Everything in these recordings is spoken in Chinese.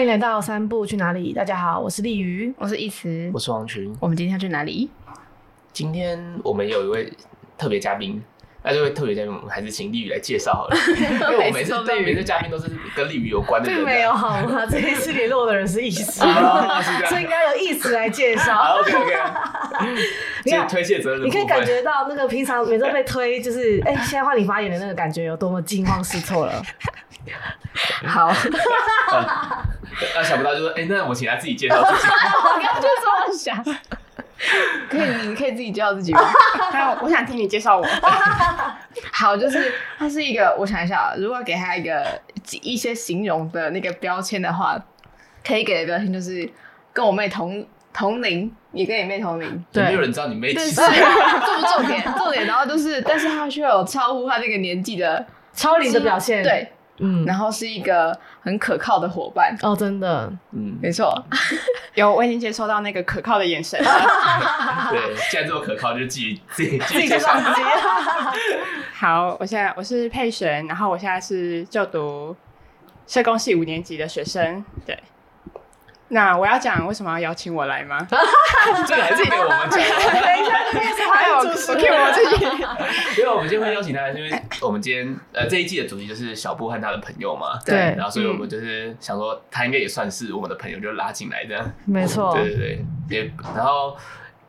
欢迎来到三步去哪里？大家好，我是丽瑜，我是一慈，我是王群。我们今天要去哪里？今天我们有一位特别嘉宾，那这位特别嘉宾我们还是请丽瑜来介绍好了，因为我每次对每次嘉宾都是跟丽瑜有关的人。并没有好吗？这一次联络的人是易慈，所以应该由易慈来介绍。OK OK。你看推卸责任，你可以感觉到那个平常每次被推，就是哎、欸，现在换你发言的那个感觉有多么惊慌失措了。好，啊，想不到就是哎、欸，那我请他自己介绍自己。我刚刚就这么想，可以，你可以自己介绍自己吗？还有，我想听你介绍我。好，就是他是一个，我想一下，如果给他一个一些形容的那个标签的话，可以给的标签就是跟我妹同同龄，也跟你妹同龄。对，没有人知道你妹几岁。这不重点，重点，然后就是，但是他需要有超乎他那个年纪的超龄的表现。对。嗯，然后是一个很可靠的伙伴哦，真的，嗯，没错，有我已经接收到那个可靠的眼神了。对，既然这么可靠，就自己自己自己介绍自己。好，我现在我是佩璇，然后我现在是就读社工系五年级的学生，对。那我要讲为什么要邀请我来吗？这个还是给我们讲。等一下，这边是还有主持人，我自己。因为我们今天会邀请他，是因为我们今天呃这一季的主题就是小布和他的朋友嘛。对。然后，所以我们就是想说，他应该也算是我们的朋友，就拉进来这样。没错。对对对。也然后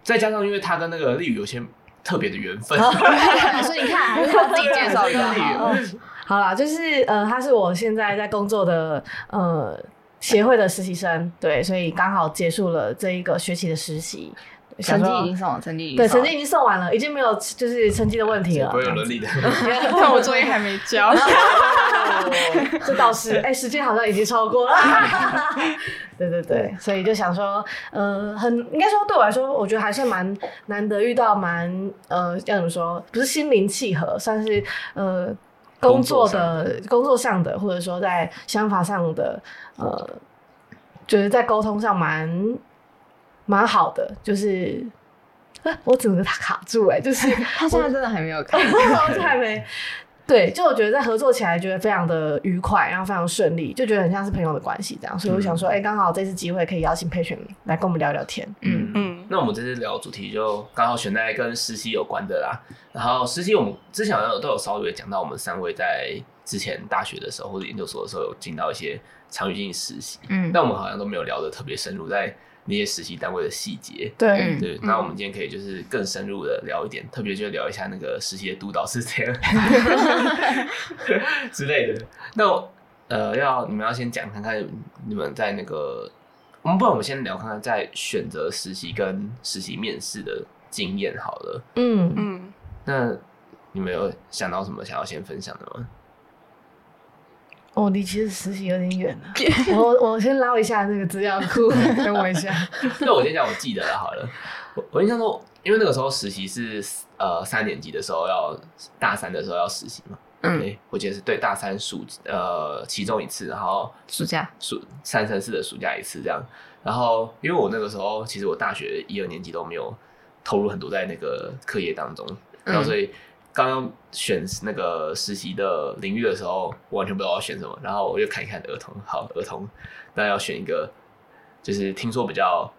再加上，因为他跟那个丽宇有些特别的缘分，所以你看，还是他自己介绍一下。好啦，就是呃，他是我现在在工作的呃。协会的实习生，对，所以刚好结束了这一个学期的实习，成绩已经送了，成绩对，成绩已经送完了，已经没有就是成绩的问题了，不会有伦理的，但我作业还没交，这倒是，哎、欸，时间好像已经超过了，对对对，所以就想说，呃，很应该说对我来说，我觉得还是蛮难得遇到蛮呃，要怎么说，不是心灵契合，算是呃。工作的工作上的，或者说在想法上的，呃，就是在沟通上蛮蛮好的，就是，啊、我整个他卡住哎、欸，就是他现在真的还没有卡，还没。对，就我觉得在合作起来觉得非常的愉快，然后非常顺利，就觉得很像是朋友的关系这样，所以我想说，哎、嗯，刚好这次机会可以邀请佩璇来跟我们聊聊天。嗯嗯，那我们这次聊的主题就刚好选在跟实习有关的啦。然后实习我们之前好像都有稍微讲到，我们三位在之前大学的时候或者研究所的时候有进到一些场域性实习，嗯，但我们好像都没有聊得特别深入在。那些实习单位的细节，对对，那我们今天可以就是更深入的聊一点，嗯、特别就聊一下那个实习的督导是怎样 之类的。那呃，要你们要先讲看看你们在那个，我们不然我们先聊看看在选择实习跟实习面试的经验好了。嗯嗯，那你们有想到什么想要先分享的吗？哦，离其实实习有点远了。我我先捞一下那个资料库，等我一下。那我先讲我记得了好了。我我印象中，因为那个时候实习是呃三年级的时候要大三的时候要实习嘛。嗯。对，我记得是对大三暑呃其中一次，然后暑假暑三三四的暑假一次这样。然后因为我那个时候其实我大学一二年级都没有投入很多在那个课业当中，然后所以。刚刚选那个实习的领域的时候，我完全不知道我要选什么。然后我就看一看儿童，好，儿童，那要选一个，就是听说比较，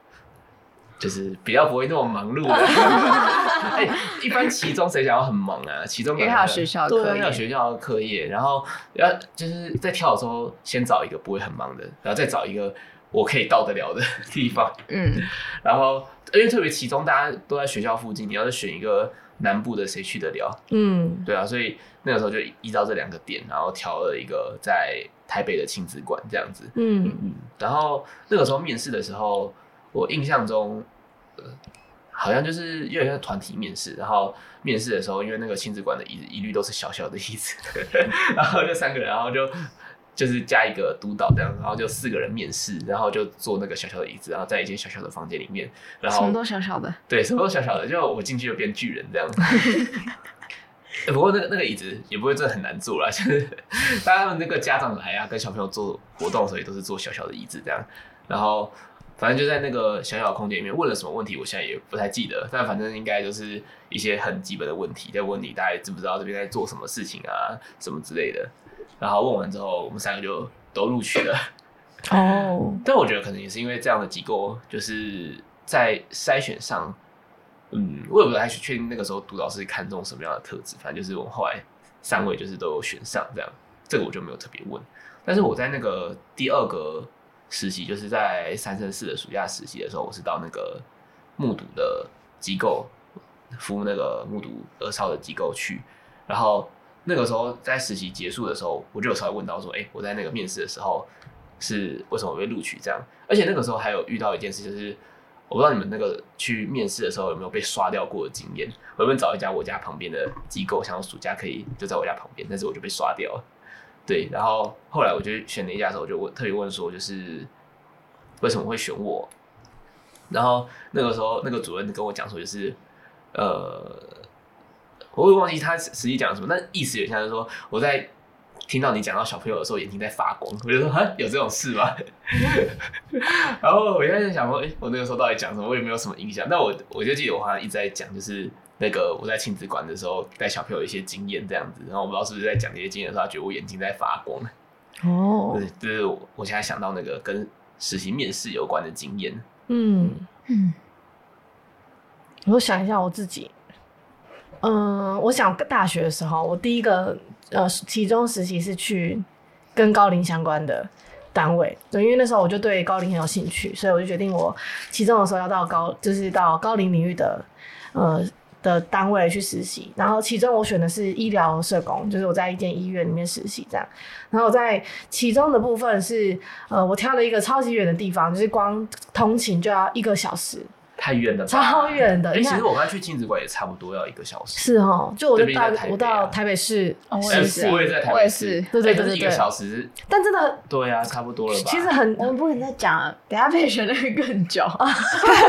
就是比较不会那么忙碌的。哎、欸，一般期中谁想要很忙啊？期中还有学校课业，还有学校课业，然后要就是在跳的时候，先找一个不会很忙的，然后再找一个我可以到得了的 地方。嗯，然后因为特别期中大家都在学校附近，你要是选一个。南部的谁去得了？嗯，对啊，所以那个时候就依照这两个点，然后挑了一个在台北的亲子馆这样子。嗯嗯，然后那个时候面试的时候，我印象中，呃，好像就是因为像团体面试，然后面试的时候，因为那个亲子馆的椅子一律都是小小的椅子，然后就三个人，然后就。就是加一个督导这样，然后就四个人面试，然后就坐那个小小的椅子，然后在一间小小的房间里面，然后什么都小小的，对，什么都小小的，就我进去就变巨人这样。不过那个那个椅子也不会真的很难坐啦，就是当他们那个家长来啊，跟小朋友做活动，所以都是坐小小的椅子这样。然后反正就在那个小小的空间里面问了什么问题，我现在也不太记得，但反正应该就是一些很基本的问题，在问你大概知不知道这边在做什么事情啊，什么之类的。然后问完之后，我们三个就都录取了。哦，但我觉得可能也是因为这样的机构，就是在筛选上，嗯，我也不太确定那个时候督导是看中什么样的特质，反正就是我们后来三位就是都有选上这样，这个我就没有特别问。但是我在那个第二个实习，就是在三生四的暑假实习的时候，我是到那个目睹的机构服务那个目睹儿少的机构去，然后那个时候在实习结束的时候，我就有稍微问到说，哎、我在那个面试的时候是为什么被录取这样？而且那个时候还有遇到一件事，就是我不知道你们那个去面试的时候有没有被刷掉过的经验。我原本找一家我家旁边的机构，想要暑假可以就在我家旁边，但是我就被刷掉了。对，然后后来我就选了一家的时候，我就问特别问说，就是为什么会选我？然后那个时候那个主任跟我讲说，就是呃，我会忘记他实际讲什么，但意思也像是说，我在听到你讲到小朋友的时候，眼睛在发光。我就说啊，有这种事吗？然后我现在在想说，哎，我那个时候到底讲什么？我有没有什么印象？但我我就记得我好像一直在讲，就是。那个我在亲子馆的时候带小朋友一些经验这样子，然后我不知道是不是在讲这些经验的时候，他觉得我眼睛在发光。哦，对，就是我现在想到那个跟实习面试有关的经验。嗯嗯，我想一下我自己，嗯，我想大学的时候，我第一个呃其中实习是去跟高龄相关的单位，对，因为那时候我就对高龄很有兴趣，所以我就决定我期中的时候要到高，就是到高龄领域的呃。的单位去实习，然后其中我选的是医疗社工，就是我在一间医院里面实习这样。然后我在其中的部分是，呃，我挑了一个超级远的地方，就是光通勤就要一个小时。太远了，超远的。其实我刚才去亲子馆也差不多要一个小时。是哦，就我就到我到台北市实习，我也在台北市，对对对对，一个小时。但真的，对啊，差不多了吧？其实很，我们不能再讲，等下被选的会更久。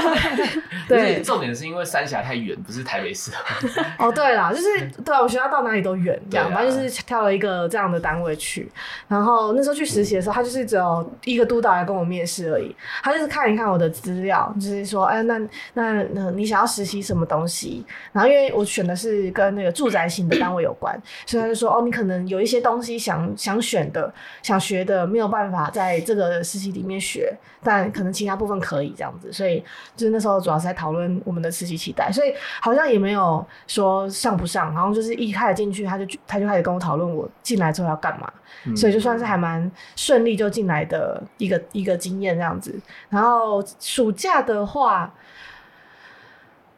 对，重点是因为三峡太远，不是台北市。哦，对啦，就是对啊，我学校到哪里都远，这样，反正就是挑了一个这样的单位去。然后那时候去实习的时候，他就是只有一个督导来跟我面试而已，他就是看一看我的资料，就是说，哎，那。那那你想要实习什么东西？然后因为我选的是跟那个住宅型的单位有关，所以他就说哦，你可能有一些东西想想选的、想学的，没有办法在这个实习里面学，但可能其他部分可以这样子。所以就是那时候主要是在讨论我们的实习期待，所以好像也没有说上不上，然后就是一开始进去他就他就开始跟我讨论我进来之后要干嘛，嗯、所以就算是还蛮顺利就进来的一个一个经验这样子。然后暑假的话。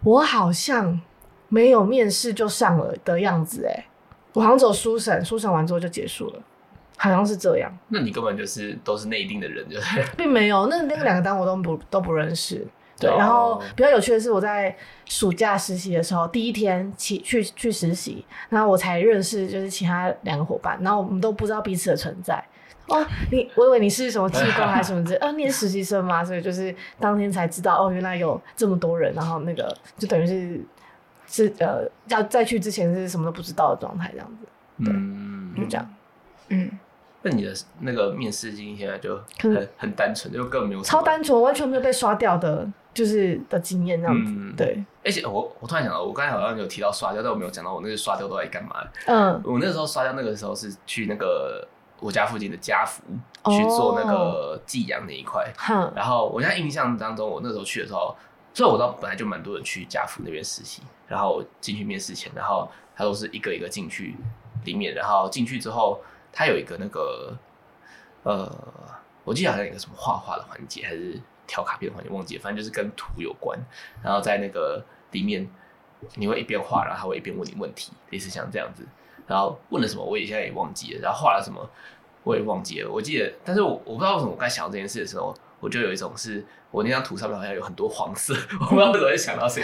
我好像没有面试就上了的样子哎，我好像只有书审，书审完之后就结束了，好像是这样。那你根本就是都是内定的人，就是并没有。那那个两个单我都不都不认识。对，然后比较有趣的是，我在暑假实习的时候，第一天去去去实习，然后我才认识就是其他两个伙伴，然后我们都不知道彼此的存在。哦，你我以为你是什么技工还是什么之类？啊，你是实习生吗？所以就是当天才知道哦，原来有这么多人，然后那个就等于是是呃，要再去之前是什么都不知道的状态，这样子。对，嗯，就这样。嗯，那你的那个面试经验现在就很很单纯，就根本没有超单纯，完全没有被刷掉的，就是的经验这样子。嗯、对，而且我我突然想到，我刚才好像有提到刷掉，但我没有讲到我那个刷掉都在干嘛。嗯，我那时候刷掉，那个时候是去那个。我家附近的家福去做那个寄养那一块，oh. 然后我现在印象当中，我那时候去的时候，所以我知道本来就蛮多人去家福那边实习，然后进去面试前，然后他都是一个一个进去里面，然后进去之后，他有一个那个呃，我记得好像有一个什么画画的环节，还是挑卡片的环节，忘记了，反正就是跟图有关，然后在那个里面，你会一边画，然后他会一边问你问题，类似像这样子。然后问了什么，我也现在也忘记了。然后画了什么，我也忘记了。我记得，但是我我不知道为什么我刚想到这件事的时候，我就有一种是我那张图上面好像有很多黄色，我不知道为什么会想到谁。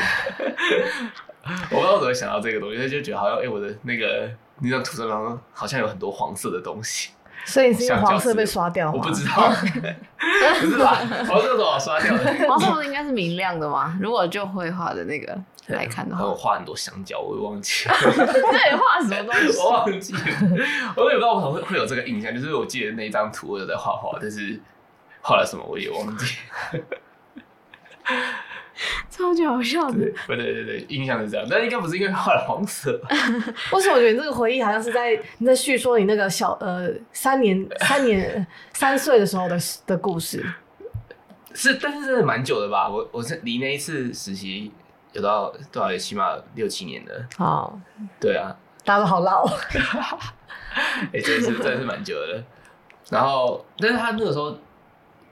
我不知道怎么会想到这个东西，就觉得好像哎、欸，我的那个那张图上面好像有很多黄色的东西。所以你是因为黄色被刷掉？我不知道，不是吧？黄色怎么刷掉的？黄色不是应该是明亮的吗？如果就绘画的那个来看的话，我画很多香蕉，我也忘记了。那你画什么东西？我忘记了，我也不知道为什么会会有这个印象，就是我记得那一张图我有在画画，但是画了什么我也忘记。超 超级好笑的。对，对对对对，印象是这样，但应该不是因为画了黄色吧。为什么我觉得你这个回忆好像是在你在叙说你那个小呃三年三年三岁的时候的的故事？是，但是真的蛮久的吧？我我是离那一次实习有到多少？起码六七年了。哦，对啊，大家都好老。哎、欸，真的是真的是蛮久的。然后，但是他那个时候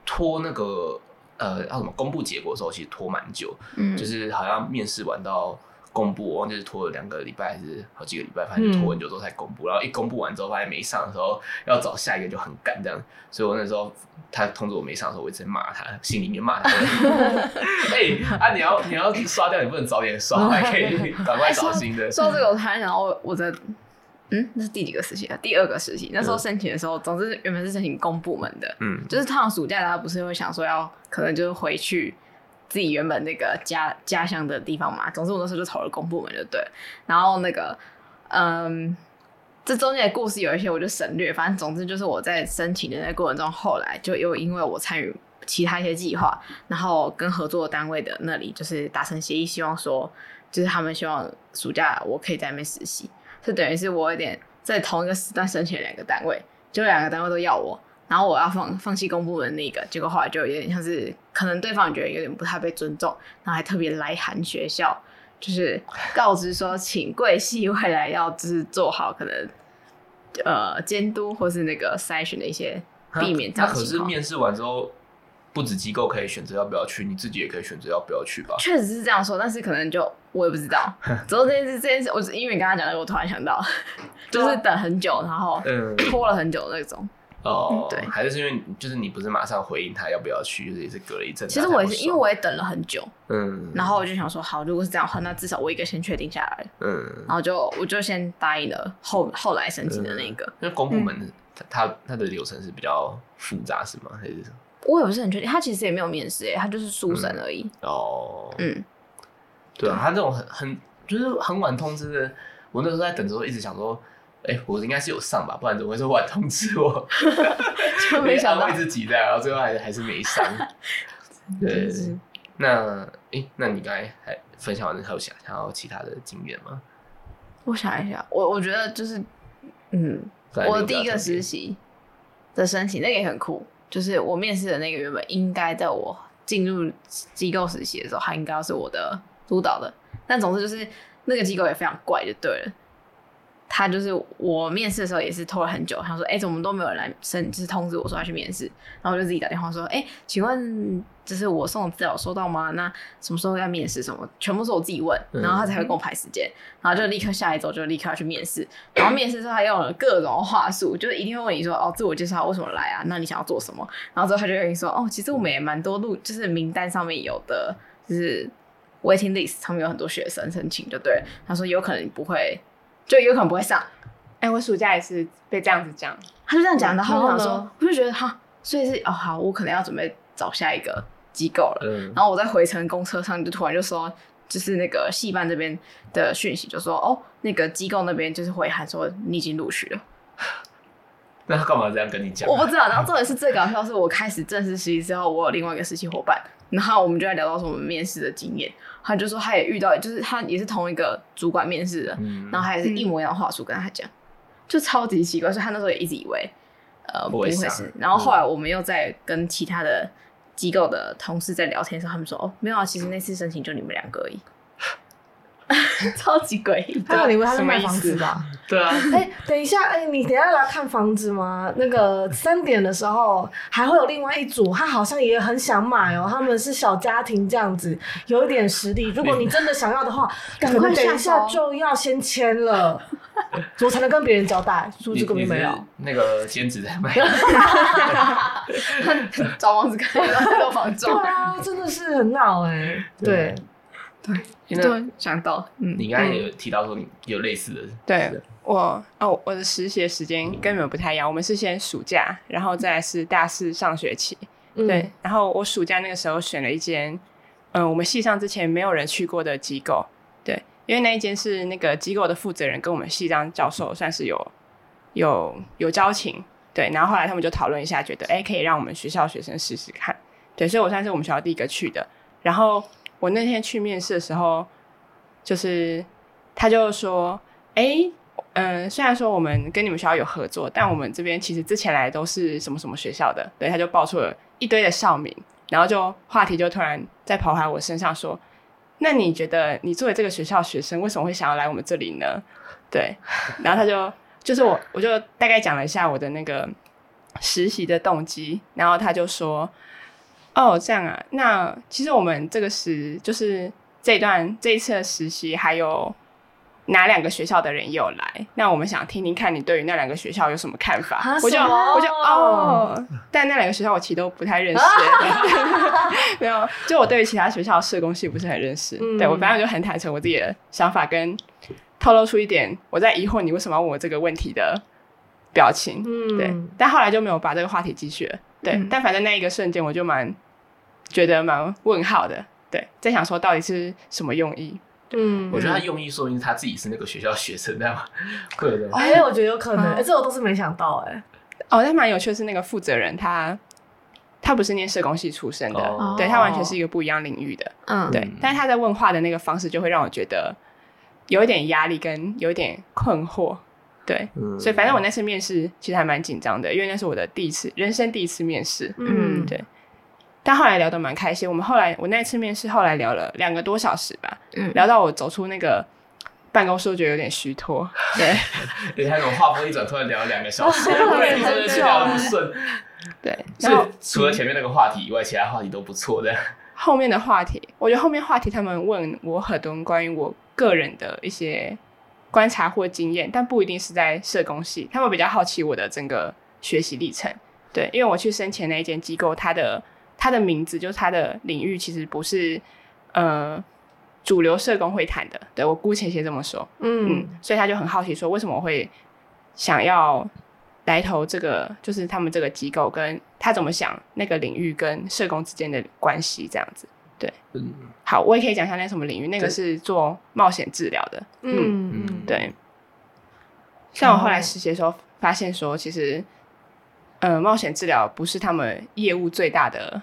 拖那个呃，要什么公布结果的时候，其实拖蛮久。嗯，就是好像面试完到公布，我忘记是拖了两个礼拜还是好几个礼拜，反正拖很久之后才公布。嗯、然后一公布完之后，发现没上的时候，要找下一个就很赶这样。所以我那时候他通知我没上的时候，我一直在骂他，心里面骂他。哎、欸，啊，你要你要刷掉，你不能早点刷，还可以赶快找新的。说、欸、这个，我突然想到我我的。嗯，那是第几个实习啊？第二个实习。那时候申请的时候，总之原本是申请公部门的。嗯，就是他们暑假大家不是会想说要可能就是回去自己原本那个家家乡的地方嘛。总之我那时候就投了公部门，就对。然后那个，嗯，这中间的故事有一些我就省略。反正总之就是我在申请的那过程中，后来就又因为我参与其他一些计划，然后跟合作单位的那里就是达成协议，希望说就是他们希望暑假我可以在那边实习。就等于是我有点在同一个时段申请两个单位，就两个单位都要我，然后我要放放弃公部门那个，结果后来就有点像是可能对方觉得有点不太被尊重，然后还特别来函学校，就是 告知说请贵系未来要就是做好可能呃监督或是那个筛选的一些避免这样。那可是面试完之后。不止机构可以选择要不要去，你自己也可以选择要不要去吧。确实是这样说，但是可能就我也不知道。之后这件事，这件事，我是因为你刚刚讲的，我突然想到，就是等很久，然后拖了很久的那种。哦，对，还是因为就是你不是马上回应他要不要去，就是也是隔了一阵。其实我也是，因为我也等了很久。嗯。然后我就想说，好，如果是这样的话，那至少我一个先确定下来。嗯。然后就我就先答应了后后来申请的那个。因为公部门他他的流程是比较复杂，是吗？还是什么？我也不是很确定，他其实也没有面试，哎，他就是书审而已。嗯、哦，嗯，对啊，他这种很很就是很晚通知的，我那时候在等的时候一直想说，哎、欸，我应该是有上吧，不然怎么会说晚通知我？就没想到一直挤在，然后最后还还是没上。对，那哎、欸，那你刚才还分享完之后，想想要其他的经验吗？我想一下，我我觉得就是，嗯，我第一个实习的申请那个也很酷。就是我面试的那个原本应该在我进入机构实习的时候，他应该要是我的督导的，但总之就是那个机构也非常怪，就对了。他就是我面试的时候也是拖了很久，他说：“哎、欸，怎么都没有人来申，就是通知我说要去面试。”然后我就自己打电话说：“哎、欸，请问就是我送的资料收到吗？那什么时候要面试？什么全部是我自己问，然后他才会跟我排时间，然后就立刻下一周就立刻要去面试。然后面试之后他用了各种话术，就是一定会问你说：哦，自我介绍为什么来啊？那你想要做什么？然后之后他就跟你说：哦，其实我们也蛮多录，就是名单上面有的就是 waiting list 上面有很多学生申请，就对了。他说有可能你不会。”就有可能不会上，哎、欸，我暑假也是被这样子讲，他就这样讲，然后我想说，我就觉得哈，所以是哦，好，我可能要准备找下一个机构了。嗯、然后我在回程公车上就突然就说，就是那个戏班这边的讯息，就说哦，那个机构那边就是回函说你已经录取了。那他干嘛这样跟你讲？我不知道。然后重点是最搞笑，是我开始正式实习之后，我有另外一个实习伙伴，然后我们就在聊到说我们面试的经验。他就说他也遇到，就是他也是同一个主管面试的，嗯、然后他也是一模一样的话术跟他讲，嗯、就超级奇怪，所以他那时候也一直以为呃不会是。然后后来我们又在跟其他的机构的同事在聊天的时候，他们说哦没有啊，其实那次申请就你们两个而已。超级诡异，他以为他是卖房子吧？对啊。哎、欸，等一下，哎、欸，你等一下来看房子吗？那个三点的时候还会有另外一组，他好像也很想买哦。他们是小家庭这样子，有一点实力。如果你真的想要的话，赶快等一下就要先签了，我才能跟别人交代。数字根本没有。那个兼职在卖。找房子看，找房子。对啊，真的是很闹哎、欸。对。对，对，想到，嗯，你刚才有提到说你有类似的，对我哦，我的实习时间跟你们不太一样，我们是先暑假，然后再来是大四上学期，嗯、对，然后我暑假那个时候选了一间，嗯、呃，我们系上之前没有人去过的机构，对，因为那一间是那个机构的负责人跟我们系上教授算是有有有交情，对，然后后来他们就讨论一下，觉得哎，可以让我们学校学生试试看，对，所以我算是我们学校第一个去的，然后。我那天去面试的时候，就是他就说，哎、欸，嗯、呃，虽然说我们跟你们学校有合作，但我们这边其实之前来都是什么什么学校的，对，他就报出了一堆的校名，然后就话题就突然再跑回我身上说，那你觉得你作为这个学校学生，为什么会想要来我们这里呢？对，然后他就就是我，我就大概讲了一下我的那个实习的动机，然后他就说。哦，这样啊，那其实我们这个时就是这段这一次的实习，还有哪两个学校的人也有来？那我们想听听看你对于那两个学校有什么看法？我就我就哦，但那两个学校我其实都不太认识，没有，就我对于其他学校的社工系不是很认识。嗯、对我反正就很坦诚我自己的想法，跟透露出一点我在疑惑你为什么要问我这个问题的表情。嗯，对，但后来就没有把这个话题继续了。对，嗯、但反正那一个瞬间，我就蛮觉得蛮问号的。对，在想说到底是什么用意？嗯，我觉得他用意说明他自己是那个学校学生，这样对的。哎、欸，我觉得有可能，哎、嗯，这我都是没想到，哎。哦，但蛮有趣的是那个负责人，他他不是念社工系出身的，哦、对他完全是一个不一样领域的。嗯，对，但是他在问话的那个方式，就会让我觉得有一点压力，跟有一点困惑。对，嗯、所以反正我那次面试其实还蛮紧张的，因为那是我的第一次人生第一次面试。嗯，对。但后来聊得蛮开心，我们后来我那次面试后来聊了两个多小时吧，嗯，聊到我走出那个办公室，我觉得有点虚脱。对，你看我话锋一转，突然聊了两个小时，对，真的是聊得不顺。对，所以除了前面那个话题以外，嗯、其他话题都不错的。后面的话题，我觉得后面话题他们问我很多关于我个人的一些。观察或经验，但不一定是在社工系。他们比较好奇我的整个学习历程，对，因为我去申请那一间机构，它的它的名字就是它的领域，其实不是呃主流社工会谈的。对，我姑且先这么说，嗯，嗯，所以他就很好奇说，为什么我会想要来投这个，就是他们这个机构，跟他怎么想那个领域跟社工之间的关系这样子。对，嗯，好，我也可以讲一下那什么领域，那个是做冒险治疗的，嗯。嗯，对。像我后来实习的时候发现说，其实，呃，冒险治疗不是他们业务最大的，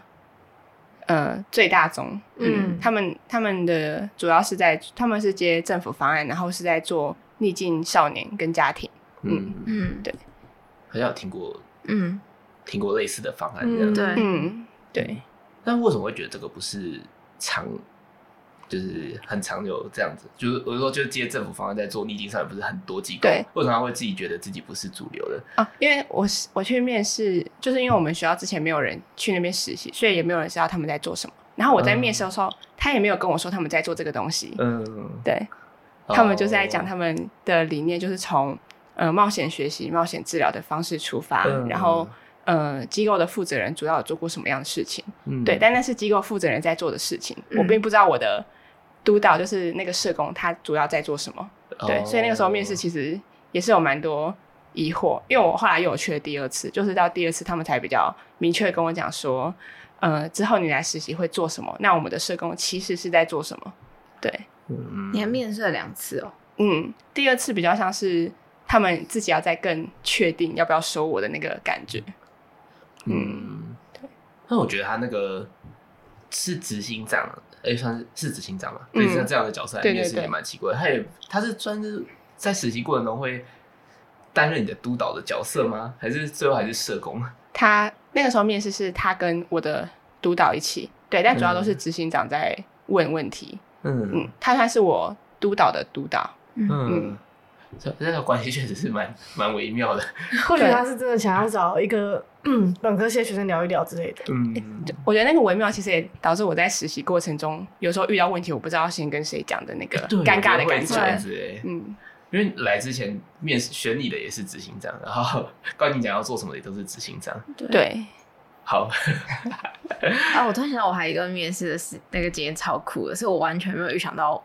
呃，最大宗，嗯，他们他们的主要是在他们是接政府方案，然后是在做逆境少年跟家庭，嗯。嗯，对，好像有听过，嗯，听过类似的方案，对，嗯，对。但为什么会觉得这个不是长，就是很长久这样子？就是我说，就是接政府方案在做逆境上，也不是很多机构。对，为什么他会自己觉得自己不是主流的？啊，因为我是我去面试，就是因为我们学校之前没有人去那边实习，所以也没有人知道他们在做什么。然后我在面试的时候，嗯、他也没有跟我说他们在做这个东西。嗯，对，他们就是在讲他们的理念，就是从呃冒险学习、冒险治疗的方式出发，嗯、然后。呃，机构的负责人主要有做过什么样的事情？嗯，对，但那是机构负责人在做的事情，嗯、我并不知道我的督导就是那个社工，他主要在做什么？哦、对，所以那个时候面试其实也是有蛮多疑惑，因为我后来又有去了第二次，就是到第二次他们才比较明确跟我讲说，呃，之后你来实习会做什么？那我们的社工其实是在做什么？对，嗯，你还面试了两次哦？嗯，第二次比较像是他们自己要再更确定要不要收我的那个感觉。嗯，对。那我觉得他那个是执行长，哎、欸，算是是执行长嘛？对、嗯，像这样的角色来面试也蛮奇怪的。他也他是专是在实习过程中会担任你的督导的角色吗？还是最后还是社工？他那个时候面试是他跟我的督导一起，对，但主要都是执行长在问问题。嗯嗯，他他是我督导的督导。嗯。嗯这这个关系确实是蛮蛮微妙的。或许他是真的想要找一个本科系的学生聊一聊之类的。嗯，我觉得那个微妙其实也导致我在实习过程中，有时候遇到问题，我不知道先跟谁讲的那个尴尬的感觉。嗯，因为来之前面试选你的也是执行长，然后 关你讲要做什么的也都是执行长。对。好。啊，我突然想到，我还有一个面试的是那个经验超酷的，是我完全没有预想到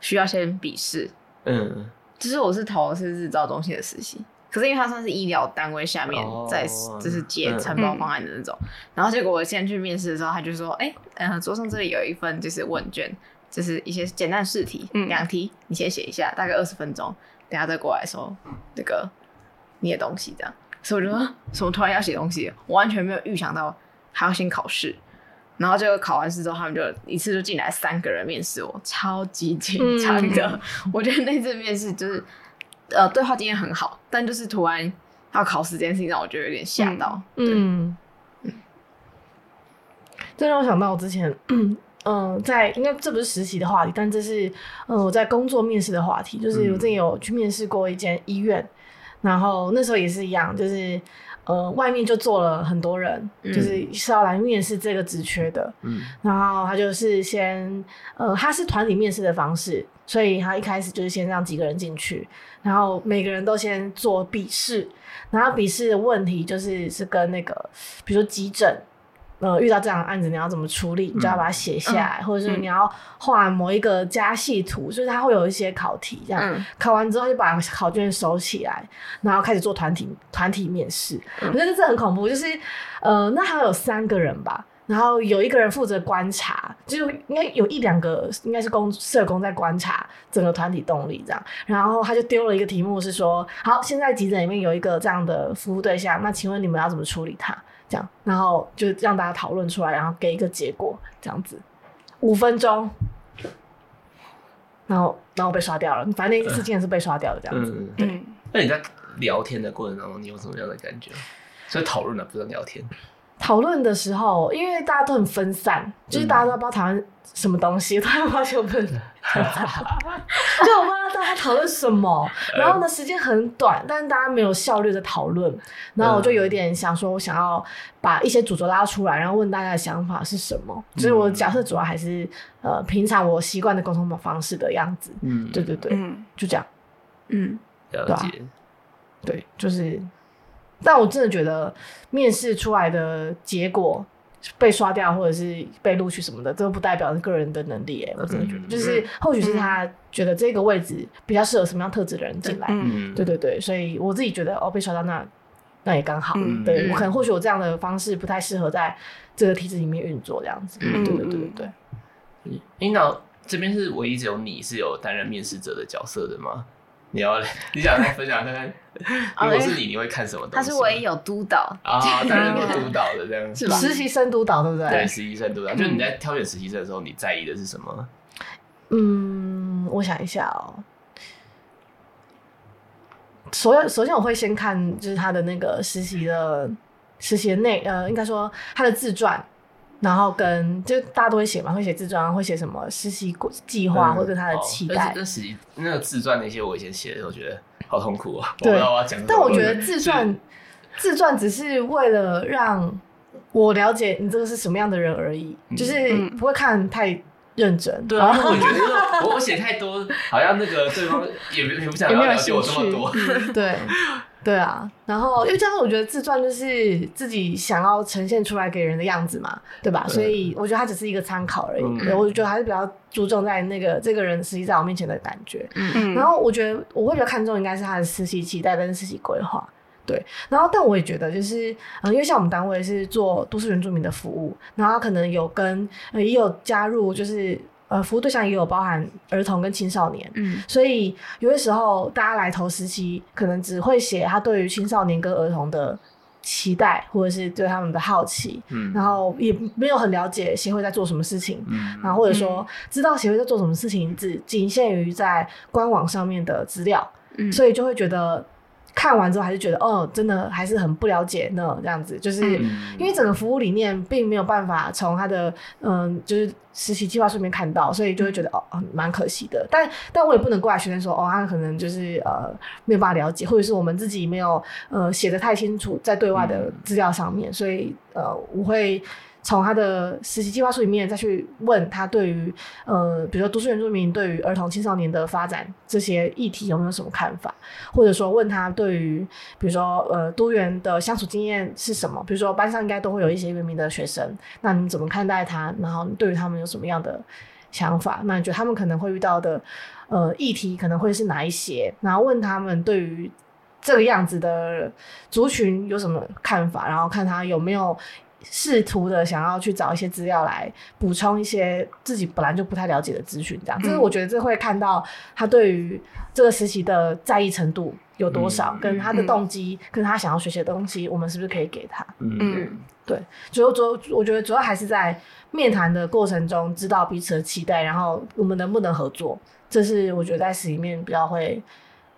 需要先笔试。嗯。其实我是投的是日照中心的实习，可是因为它算是医疗单位下面在就是接承包方案的那种，嗯、然后结果我先去面试的时候，他就说：“哎、欸，嗯，桌上这里有一份就是问卷，就是一些简单试题，两、嗯、题，你先写一下，大概二十分钟，等下再过来说那个你的东西这样。”所以我就说：“什么突然要写东西？我完全没有预想到还要先考试。”然后就考完试之后，他们就一次就进来三个人面试我，超级紧张的。嗯、我觉得那次面试就是，呃，对话经验很好，但就是突然要考试这件事情让我觉得有点吓到。嗯，嗯，这让我想到我之前，嗯、呃，在应该这不是实习的话题，但这是嗯、呃、我在工作面试的话题，就是我之前有去面试过一间医院，嗯、然后那时候也是一样，就是。呃，外面就坐了很多人，嗯、就是是要来面试这个职缺的。嗯，然后他就是先，呃，他是团体面试的方式，所以他一开始就是先让几个人进去，然后每个人都先做笔试，然后笔试的问题就是是跟那个，比如说急诊。呃，遇到这样的案子，你要怎么处理？你就要把它写下来，嗯、或者是你要画某一个加系图，就是它会有一些考题，这样、嗯、考完之后就把考卷收起来，然后开始做团体团体面试。嗯、我觉得这很恐怖，就是呃，那还有三个人吧，然后有一个人负责观察，就应该有一两个应该是工社工在观察整个团体动力这样，然后他就丢了一个题目是说，好，现在急诊里面有一个这样的服务对象，那请问你们要怎么处理他？这样，然后就让大家讨论出来，然后给一个结果，这样子，五分钟，然后然后被刷掉了。反正那一次竟然是被刷掉的这样子。嗯，对。那你在聊天的过程当中，你有什么样的感觉？所以讨论的不是聊天。讨论的时候，因为大家都很分散，就是大家都不知道讨论什么东西，突然发现我不能，就我不知道大家讨论什么。然后呢，时间很短，但是大家没有效率的讨论。然后我就有一点想说，我想要把一些主轴拉出来，然后问大家的想法是什么。就是我假设主要还是呃，平常我习惯的沟通方式的样子。嗯，对对对，嗯，就这样。嗯，了解。对，就是。但我真的觉得，面试出来的结果被刷掉，或者是被录取什么的，这都不代表个人的能力。哎，我真的觉得，就是或许是他觉得这个位置比较适合什么样特质的人进来。嗯，对对对，所以我自己觉得，哦，被刷到那那也刚好。对，我可能或许我这样的方式不太适合在这个体制里面运作，这样子。对对对对对。领导这边是唯一只有你是有担任面试者的角色的吗？你要你想分享看看，如果是你，你会看什么东西？他是唯一有督导啊，担任过督导的这样是吧？实习生督导对不对？对，实习生督导，就是你在挑选实习生的时候，你在意的是什么？嗯，我想一下哦。首首先我会先看就是他的那个实习的实习的内呃，应该说他的自传。然后跟就大家都会写嘛，会写自传，会写什么实习计划或者他的期待。那实习那个自传那些，我以前写的时候觉得好痛苦啊。对，我要讲。但我觉得自传自传只是为了让我了解你这个是什么样的人而已，就是不会看太认真。对啊，我觉得我我写太多，好像那个对方也也不想要了解我这么多。对。对啊，然后因为这样，我觉得自传就是自己想要呈现出来给人的样子嘛，对吧？所以我觉得它只是一个参考而已。嗯、我觉得还是比较注重在那个这个人实际在我面前的感觉。嗯，然后我觉得我会比较看重应该是他的实习期待跟实习规划。对，然后但我也觉得就是，嗯，因为像我们单位是做都市原住民的服务，然后可能有跟也有加入就是。呃，服务对象也有包含儿童跟青少年，嗯，所以有些时候大家来投实习，可能只会写他对于青少年跟儿童的期待，或者是对他们的好奇，嗯，然后也没有很了解协会在做什么事情，嗯，然后或者说知道协会在做什么事情，只仅限于在官网上面的资料，嗯，所以就会觉得。看完之后还是觉得哦，真的还是很不了解呢，这样子，就是因为整个服务理念并没有办法从他的嗯，就是实习计划书里面看到，所以就会觉得哦，蛮可惜的。但但我也不能怪学生说哦，他可能就是呃没有办法了解，或者是我们自己没有呃写的太清楚在对外的资料上面，所以呃我会。从他的实习计划书里面再去问他对于呃，比如说都市原住民对于儿童青少年的发展这些议题有没有什么看法，或者说问他对于比如说呃都原的相处经验是什么？比如说班上应该都会有一些原民的学生，那你怎么看待他？然后你对于他们有什么样的想法？那你觉得他们可能会遇到的呃议题可能会是哪一些？然后问他们对于这个样子的族群有什么看法？然后看他有没有。试图的想要去找一些资料来补充一些自己本来就不太了解的资讯，这样，就是我觉得这会看到他对于这个实习的在意程度有多少，跟他的动机，跟他想要学习的东西，我们是不是可以给他？嗯，对，主要主我觉得主要还是在面谈的过程中知道彼此的期待，然后我们能不能合作，这是我觉得在实习面比较会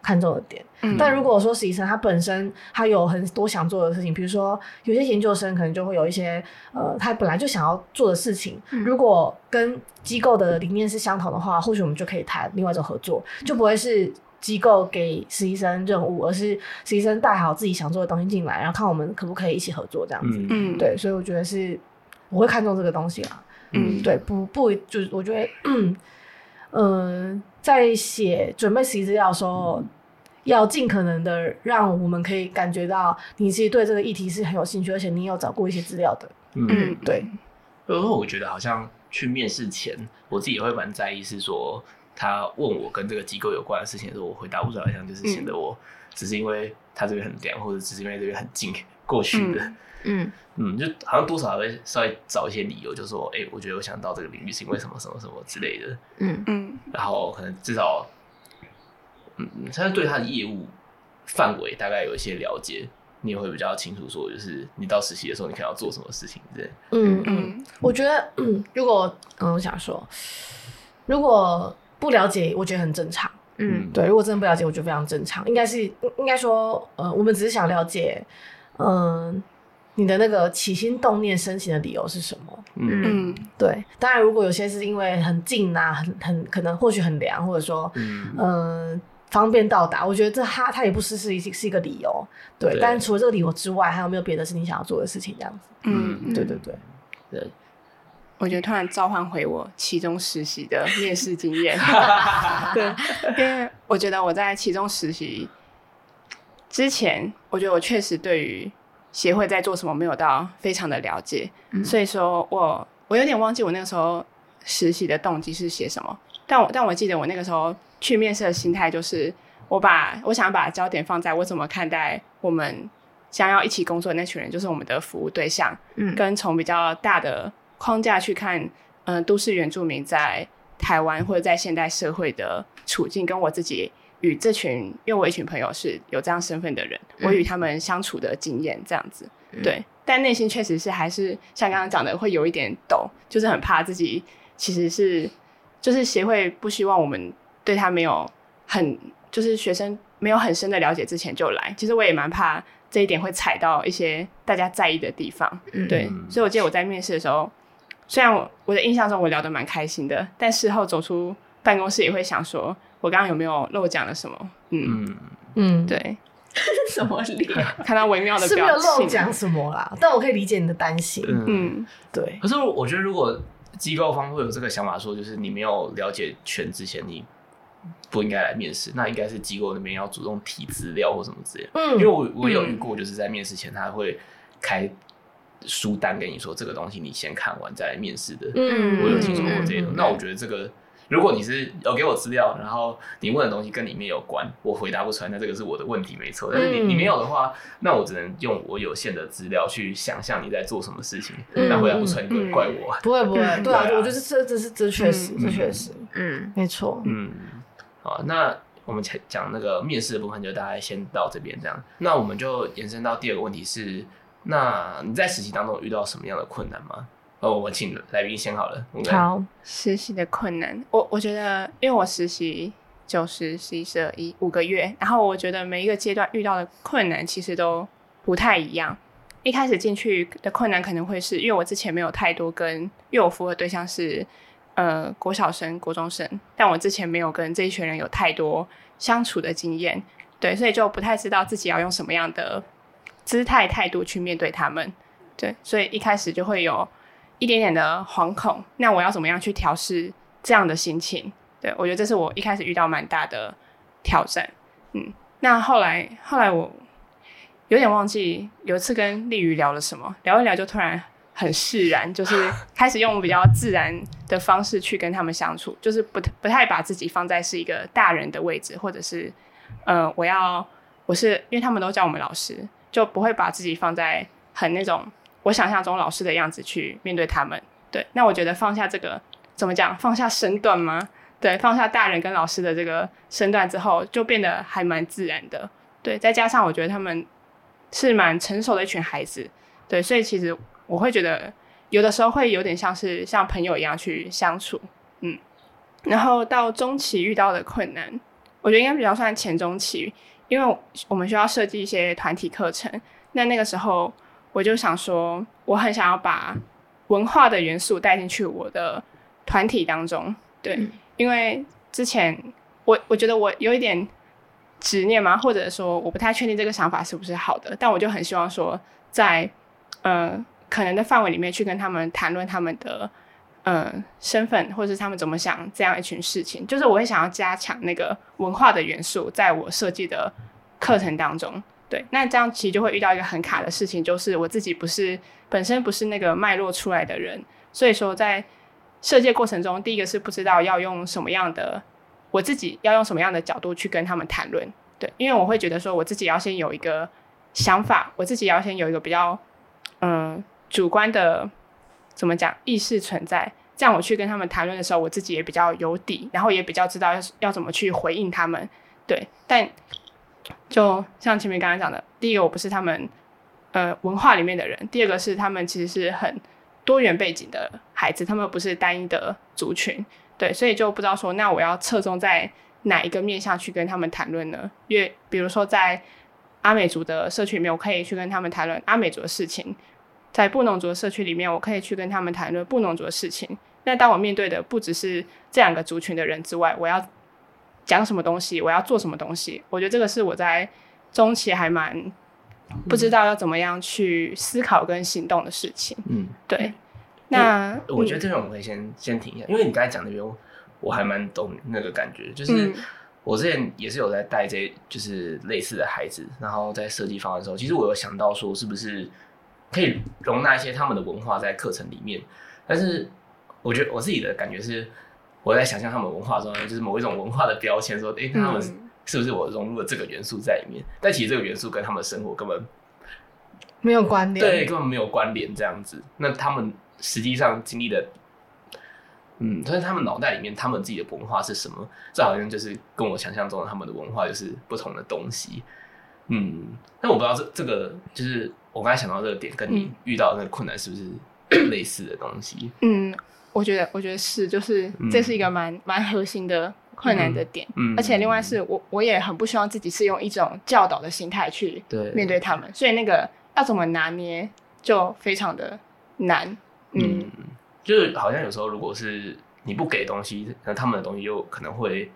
看重的点。嗯、但如果说实习生他本身他有很多想做的事情，比如说有些研究生可能就会有一些呃他本来就想要做的事情，嗯、如果跟机构的理念是相同的话，或许我们就可以谈另外一种合作，就不会是。机构给实习生任务，而是实习生带好自己想做的东西进来，然后看我们可不可以一起合作这样子。嗯，对，所以我觉得是我会看重这个东西啦。嗯，对，不不，就是我觉得，嗯，呃、在写准备实习资料的时候，要尽可能的让我们可以感觉到你其实对这个议题是很有兴趣，而且你有找过一些资料的。嗯，对。然后我觉得好像去面试前，我自己也会蛮在意，是说。他问我跟这个机构有关的事情的时候，我回答不出来，像就是显得我只是因为他这边很凉，或者只是因为这边很近过去的。嗯嗯，就好像多少还会稍微找一些理由，就说，哎、欸，我觉得我想到这个领域是因为什么什么什么之类的。嗯嗯，然后可能至少，嗯，他是对他的业务范围大概有一些了解，你也会比较清楚说，就是你到实习的时候，你可能要做什么事情，对。嗯嗯，我觉得，嗯，如果嗯，我想说，如果。不了解，我觉得很正常。嗯，对，如果真的不了解，我觉得非常正常。应该是应该说，呃，我们只是想了解，嗯、呃，你的那个起心动念、申请的理由是什么？嗯，对。当然，如果有些是因为很近啊，很很可能或许很凉，或者说，嗯、呃，方便到达，我觉得这他他也不失是一是一个理由。对，对，但除了这个理由之外，还有没有别的是你想要做的事情？这样子。嗯，对对对，对。我觉得突然召唤回我其中实习的面试经验，对，因为我觉得我在其中实习之前，我觉得我确实对于协会在做什么没有到非常的了解，嗯、所以说我我有点忘记我那个时候实习的动机是写什么，但我但我记得我那个时候去面试的心态就是，我把我想把焦点放在我怎么看待我们将要一起工作的那群人，就是我们的服务对象，嗯，跟从比较大的。框架去看，嗯、呃，都市原住民在台湾或者在现代社会的处境，跟我自己与这群，因为我一群朋友是有这样身份的人，嗯、我与他们相处的经验这样子，嗯、对，但内心确实是还是像刚刚讲的，会有一点抖，就是很怕自己其实是，就是协会不希望我们对他没有很，就是学生没有很深的了解之前就来，其实我也蛮怕这一点会踩到一些大家在意的地方，嗯、对，所以我记得我在面试的时候。虽然我我的印象中我聊得蛮开心的，但事后走出办公室也会想说，我刚刚有没有漏讲了什么？嗯嗯，对，什么脸？看到微妙的表情，是没有漏讲什么啦。但我可以理解你的担心。嗯，对。可是我觉得，如果机构方会有这个想法，说就是你没有了解全之前，你不应该来面试，那应该是机构那边要主动提资料或什么之类的。嗯，因为我我有遇过，就是在面试前他会开。书单跟你说，这个东西你先看完再来面试的。嗯，我有听说过这种。嗯、那我觉得这个，如果你是有给我资料，然后你问的东西跟里面有关，我回答不出来，那这个是我的问题没错。但是你你没有的话，那我只能用我有限的资料去想象你在做什么事情。嗯、那回答不出来，你不能怪我。不会不会，对啊，我觉得这这是这确实这确实，嗯，没错。嗯，好，那我们讲那个面试的部分就大概先到这边这样。那我们就延伸到第二个问题是。那你在实习当中遇到什么样的困难吗？哦，我请来宾先好了。好，实习的困难，我我觉得，因为我实习九十、十一、十二、一五个月，然后我觉得每一个阶段遇到的困难其实都不太一样。一开始进去的困难可能会是因为我之前没有太多跟，因为我服务的对象是呃国小生、国中生，但我之前没有跟这一群人有太多相处的经验，对，所以就不太知道自己要用什么样的。姿态态度去面对他们，对，所以一开始就会有一点点的惶恐。那我要怎么样去调试这样的心情？对，我觉得这是我一开始遇到蛮大的挑战。嗯，那后来后来我有点忘记有一次跟丽瑜聊了什么，聊一聊就突然很释然，就是开始用比较自然的方式去跟他们相处，就是不不太把自己放在是一个大人的位置，或者是呃，我要我是因为他们都叫我们老师。就不会把自己放在很那种我想象中老师的样子去面对他们。对，那我觉得放下这个怎么讲？放下身段吗？对，放下大人跟老师的这个身段之后，就变得还蛮自然的。对，再加上我觉得他们是蛮成熟的一群孩子。对，所以其实我会觉得有的时候会有点像是像朋友一样去相处，嗯。然后到中期遇到的困难，我觉得应该比较算前中期，因为我们需要设计一些团体课程。那那个时候我就想说，我很想要把文化的元素带进去我的团体当中，对，嗯、因为之前我我觉得我有一点执念嘛，或者说我不太确定这个想法是不是好的，但我就很希望说在，在呃可能的范围里面去跟他们谈论他们的。嗯，身份或者是他们怎么想这样一群事情，就是我会想要加强那个文化的元素，在我设计的课程当中。对，那这样其实就会遇到一个很卡的事情，就是我自己不是本身不是那个脉络出来的人，所以说在设计过程中，第一个是不知道要用什么样的，我自己要用什么样的角度去跟他们谈论。对，因为我会觉得说我自己要先有一个想法，我自己要先有一个比较嗯主观的。怎么讲意识存在，这样我去跟他们谈论的时候，我自己也比较有底，然后也比较知道要要怎么去回应他们。对，但就像前面刚刚讲的，第一个我不是他们呃文化里面的人，第二个是他们其实是很多元背景的孩子，他们不是单一的族群。对，所以就不知道说那我要侧重在哪一个面向去跟他们谈论呢？因为比如说在阿美族的社区里面，我可以去跟他们谈论阿美族的事情。在布农族的社区里面，我可以去跟他们谈论布农族的事情。那当我面对的不只是这两个族群的人之外，我要讲什么东西，我要做什么东西？我觉得这个是我在中期还蛮不知道要怎么样去思考跟行动的事情。嗯，对。那我觉得这种我们可以先、嗯、先停一下，因为你刚才讲的，边，我还蛮懂那个感觉。就是我之前也是有在带这，就是类似的孩子，然后在设计方案的时候，其实我有想到说，是不是？可以容纳一些他们的文化在课程里面，但是我觉得我自己的感觉是，我在想象他们文化中就是某一种文化的标签，说，哎、欸，他们是不是我融入了这个元素在里面？嗯、但其实这个元素跟他们的生活根本没有关联，对，根本没有关联这样子。那他们实际上经历的，嗯，但是他们脑袋里面他们自己的文化是什么？这好像就是跟我想象中的他们的文化就是不同的东西。嗯，但我不知道这这个就是。我刚才想到这个点，跟你遇到的那个困难是不是 类似的东西？嗯，我觉得，我觉得是，就是这是一个蛮蛮、嗯、核心的困难的点。嗯，而且另外是我我也很不希望自己是用一种教导的心态去面对他们，所以那个要怎么拿捏就非常的难。嗯，嗯，就是好像有时候如果是你不给东西，那他们的东西又可能会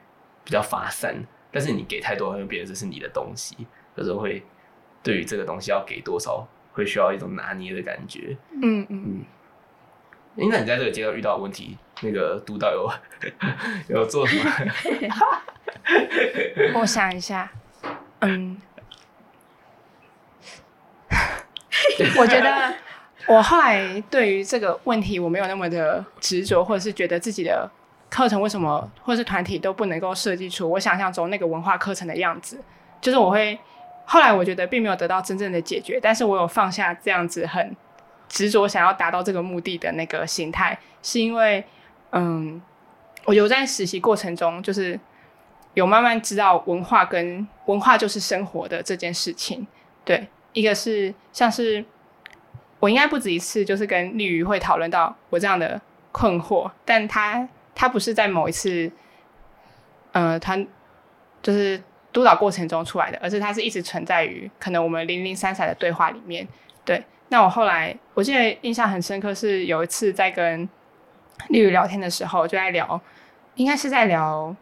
比较发散，但是你给太多，因为别人这是你的东西，有时候会。对于这个东西要给多少，会需要一种拿捏的感觉。嗯嗯嗯。那你在这个阶段遇到的问题，那个督导有有做什么？我想一下，嗯，我觉得我后来对于这个问题，我没有那么的执着，或者是觉得自己的课程为什么，或者是团体都不能够设计出我想象中那个文化课程的样子，就是我会。后来我觉得并没有得到真正的解决，但是我有放下这样子很执着想要达到这个目的的那个心态，是因为，嗯，我有在实习过程中，就是有慢慢知道文化跟文化就是生活的这件事情。对，一个是像是我应该不止一次，就是跟丽瑜会讨论到我这样的困惑，但他他不是在某一次，呃，他就是。督导过程中出来的，而是他是一直存在于可能我们零零散散的对话里面。对，那我后来我记得印象很深刻，是有一次在跟丽宇聊天的时候，就在聊，应该是在聊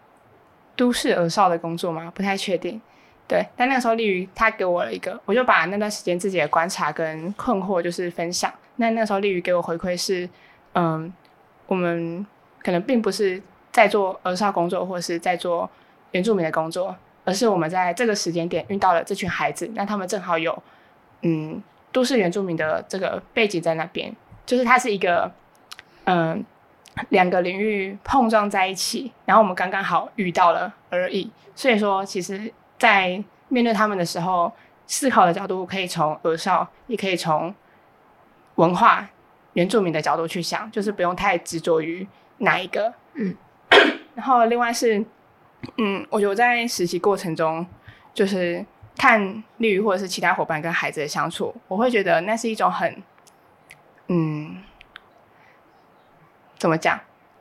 都市儿少的工作吗？不太确定。对，但那个时候丽宇他给我了一个，我就把那段时间自己的观察跟困惑就是分享。那那时候丽宇给我回馈是，嗯，我们可能并不是在做儿少工作，或是在做原住民的工作。而是我们在这个时间点遇到了这群孩子，那他们正好有，嗯，都市原住民的这个背景在那边，就是它是一个，嗯，两个领域碰撞在一起，然后我们刚刚好遇到了而已。所以说，其实，在面对他们的时候，思考的角度可以从儿少，也可以从文化原住民的角度去想，就是不用太执着于哪一个。嗯，然后另外是。嗯，我觉得我在实习过程中，就是看丽瑜或者是其他伙伴跟孩子的相处，我会觉得那是一种很嗯，怎么讲？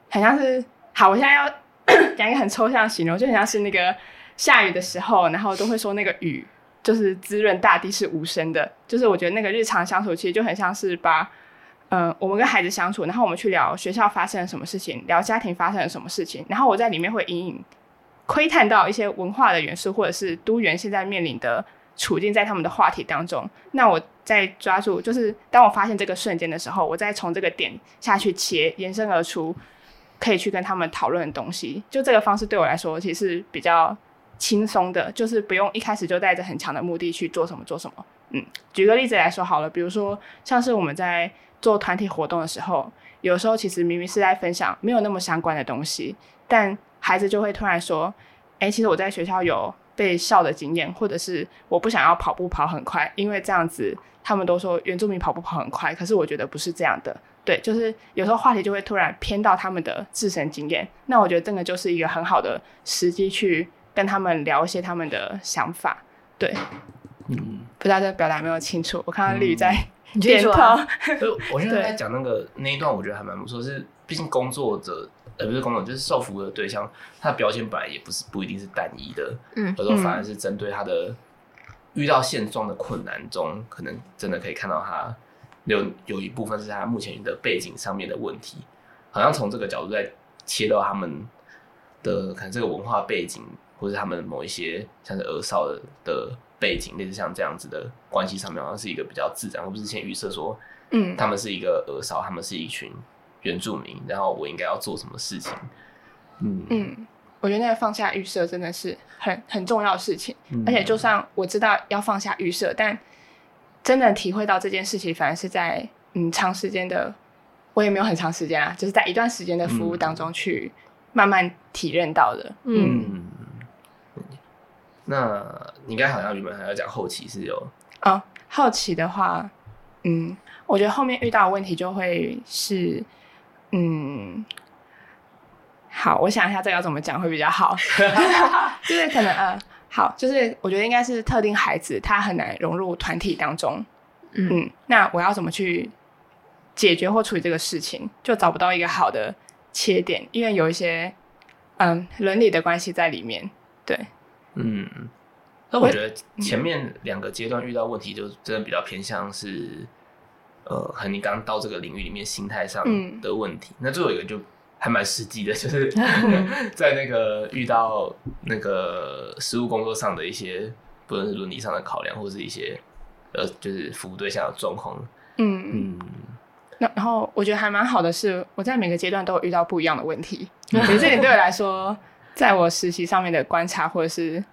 很像是好，我现在要 讲一个很抽象的形容，就很像是那个下雨的时候，然后都会说那个雨就是滋润大地是无声的。就是我觉得那个日常相处其实就很像是把，嗯、我们跟孩子相处，然后我们去聊学校发生了什么事情，聊家庭发生了什么事情，然后我在里面会隐隐窥探到一些文化的元素，或者是都元现在面临的处境，在他们的话题当中。那我在抓住，就是当我发现这个瞬间的时候，我再从这个点下去切，延伸而出，可以去跟他们讨论的东西。就这个方式对我来说，其实比较轻松的，就是不用一开始就带着很强的目的去做什么做什么。嗯，举个例子来说好了，比如说像是我们在做团体活动的时候，有时候其实明明是在分享没有那么相关的东西，但孩子就会突然说：“哎、欸，其实我在学校有被笑的经验，或者是我不想要跑步跑很快，因为这样子他们都说原住民跑步跑很快，可是我觉得不是这样的。对，就是有时候话题就会突然偏到他们的自身经验，那我觉得这个就是一个很好的时机去跟他们聊一些他们的想法。对，嗯，不知道这表达没有清楚？我看到绿在点头。我现在 在讲那个那一段，我觉得还蛮不错，是毕竟工作者。而不是工作，就是受服务的对象，他的标签本来也不是不一定是单一的，嗯，有时候反而是针对他的遇到现状的困难中，可能真的可以看到他有有一部分是他目前的背景上面的问题，好像从这个角度在切到他们的可能这个文化背景，或者他们某一些像是儿少的的背景，类似像这样子的关系上面，好像是一个比较自然，而不是先预设说，嗯，他们是一个儿少，他们是一群。原住民，然后我应该要做什么事情？嗯嗯，我觉得那个放下预设真的是很很重要的事情。嗯、而且，就算我知道要放下预设，但真的体会到这件事情，反而是在嗯长时间的，我也没有很长时间啊，就是在一段时间的服务当中去慢慢体认到的。嗯，嗯，那你应该好像原本还要讲后期是有哦，后期的话，嗯，我觉得后面遇到的问题就会是。嗯，好，我想一下这个要怎么讲会比较好，就是可能呃，好，就是我觉得应该是特定孩子他很难融入团体当中，嗯，嗯，那我要怎么去解决或处理这个事情，就找不到一个好的切点，因为有一些嗯伦理的关系在里面，对，嗯，那我觉得前面两个阶段遇到问题就真的比较偏向是。呃，和你刚刚到这个领域里面心态上的问题，嗯、那最后一个就还蛮实际的，就是 在那个遇到那个实务工作上的一些，不论是伦理上的考量，或是一些呃，就是服务对象的状况。嗯嗯。那然后我觉得还蛮好的是，我在每个阶段都有遇到不一样的问题，我觉得这点对我来说，在我实习上面的观察或者是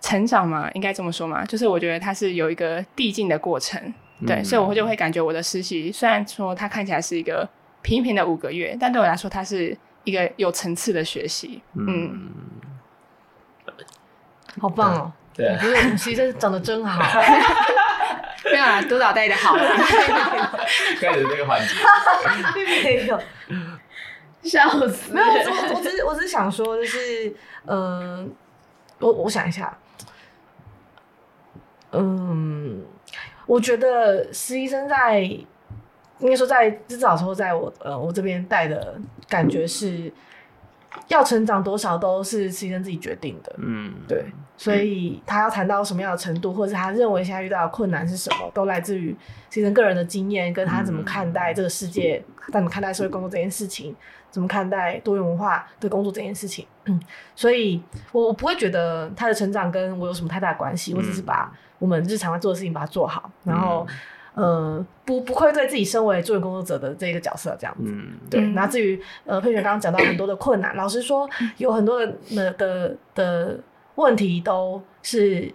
成长嘛，应该这么说嘛，就是我觉得它是有一个递进的过程。对，嗯、所以我就会感觉我的实习虽然说它看起来是一个平平的五个月，但对我来说它是一个有层次的学习。嗯，嗯好棒哦！对，我觉得实习生长得真好。没有啊，督导带的好。开始这个环节，并 没有，笑死！没有，我我只是我只是想说，就是呃，我我想一下，嗯。我觉得实习生在，应该说在至少说在我呃我这边带的感觉是，要成长多少都是实习生自己决定的。嗯，对，所以他要谈到什么样的程度，或者是他认为现在遇到的困难是什么，都来自于实习生个人的经验，跟他怎么看待这个世界，怎么看待社会工作这件事情，怎么看待多元文化的工作这件事情。嗯，所以我我不会觉得他的成长跟我有什么太大关系，我只是把。我们日常要做的事情，把它做好，然后，嗯、呃，不不愧对自己身为助人工作者的这个角色，这样子，嗯、对。那至于呃，佩璇刚刚讲到很多的困难，老实说，有很多的的的，的问题都是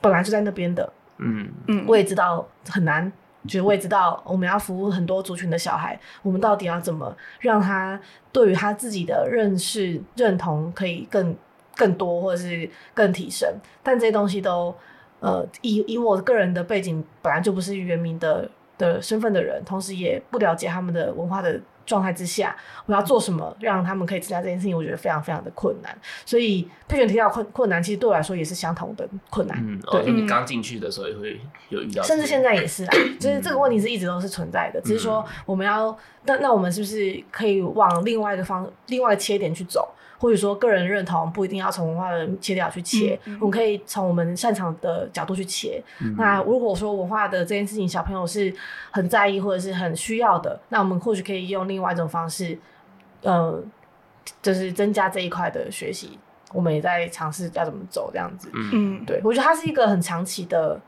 本来就在那边的，嗯嗯，我也知道很难，就是我也知道我们要服务很多族群的小孩，我们到底要怎么让他对于他自己的认识认同可以更更多，或者是更提升，但这些东西都。呃，以以我个人的背景，本来就不是原民的的身份的人，同时也不了解他们的文化的状态之下，我要做什么让他们可以参加这件事情，我觉得非常非常的困难。所以佩璇提到困困难，其实对我来说也是相同的困难。嗯，对，哦、你刚进去的时候也会有遇到，甚至现在也是啊，就是这个问题是一直都是存在的，只是说我们要那那我们是不是可以往另外一个方另外一个切点去走？或者说，个人认同不一定要从文化的切掉去切，嗯嗯、我们可以从我们擅长的角度去切。嗯、那如果说文化的这件事情，小朋友是很在意或者是很需要的，那我们或许可以用另外一种方式，呃，就是增加这一块的学习。我们也在尝试要怎么走这样子。嗯，对，我觉得它是一个很长期的、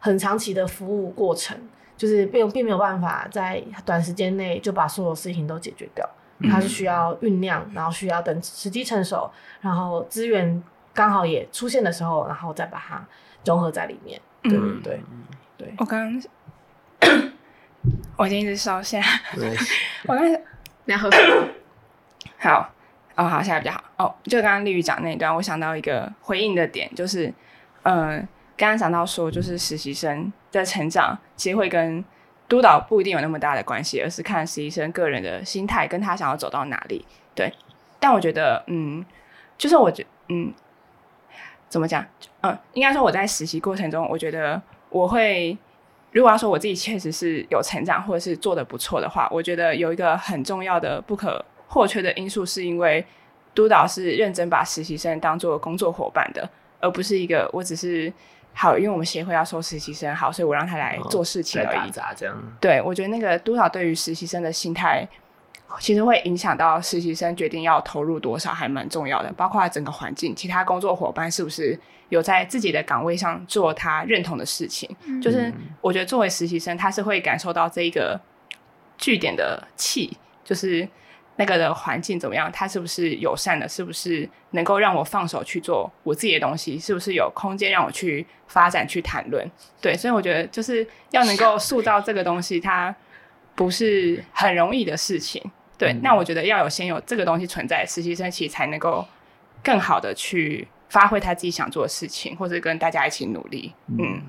很长期的服务过程，就是并并没有办法在短时间内就把所有事情都解决掉。它是需要酝酿，然后需要等时机成熟，然后资源刚好也出现的时候，然后再把它融合在里面。对对对对。我刚刚 我今天一直烧下，我刚要喝？好哦，好，现在比较好哦。就刚刚丽宇讲那一段，我想到一个回应的点，就是嗯，刚刚讲到说，就是实习生的成长其实会跟。督导不一定有那么大的关系，而是看实习生个人的心态跟他想要走到哪里。对，但我觉得，嗯，就是我觉，嗯，怎么讲？嗯，应该说我在实习过程中，我觉得我会，如果要说我自己确实是有成长或者是做的不错的话，我觉得有一个很重要的不可或缺的因素，是因为督导是认真把实习生当做工作伙伴的，而不是一个我只是。好，因为我们协会要收实习生，好，所以我让他来做事情而已。哦、这样。对，我觉得那个督导对于实习生的心态，其实会影响到实习生决定要投入多少，还蛮重要的。包括整个环境，其他工作伙伴是不是有在自己的岗位上做他认同的事情？嗯、就是我觉得作为实习生，他是会感受到这一个据点的气，就是。那个的环境怎么样？他是不是友善的？是不是能够让我放手去做我自己的东西？是不是有空间让我去发展、去谈论？对，所以我觉得就是要能够塑造这个东西，它不是很容易的事情。对，嗯、那我觉得要有先有这个东西存在，实习生其实才能够更好的去发挥他自己想做的事情，或者跟大家一起努力。嗯。嗯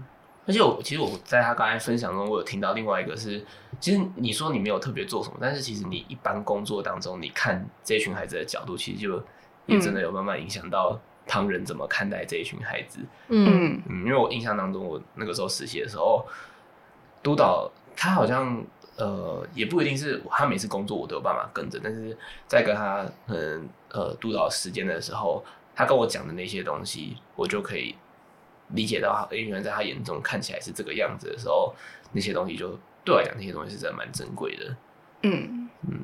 而且我其实我在他刚才分享中，我有听到另外一个是，其实你说你没有特别做什么，但是其实你一般工作当中，你看这群孩子的角度，其实就也真的有慢慢影响到旁人怎么看待这一群孩子。嗯嗯，因为我印象当中，我那个时候实习的时候，督导他好像呃也不一定是他每次工作我都有办法跟着，但是在跟他嗯呃督导时间的时候，他跟我讲的那些东西，我就可以。理解到，原来在他眼中看起来是这个样子的时候，那些东西就对我来讲，那些东西是真的蛮珍贵的。嗯嗯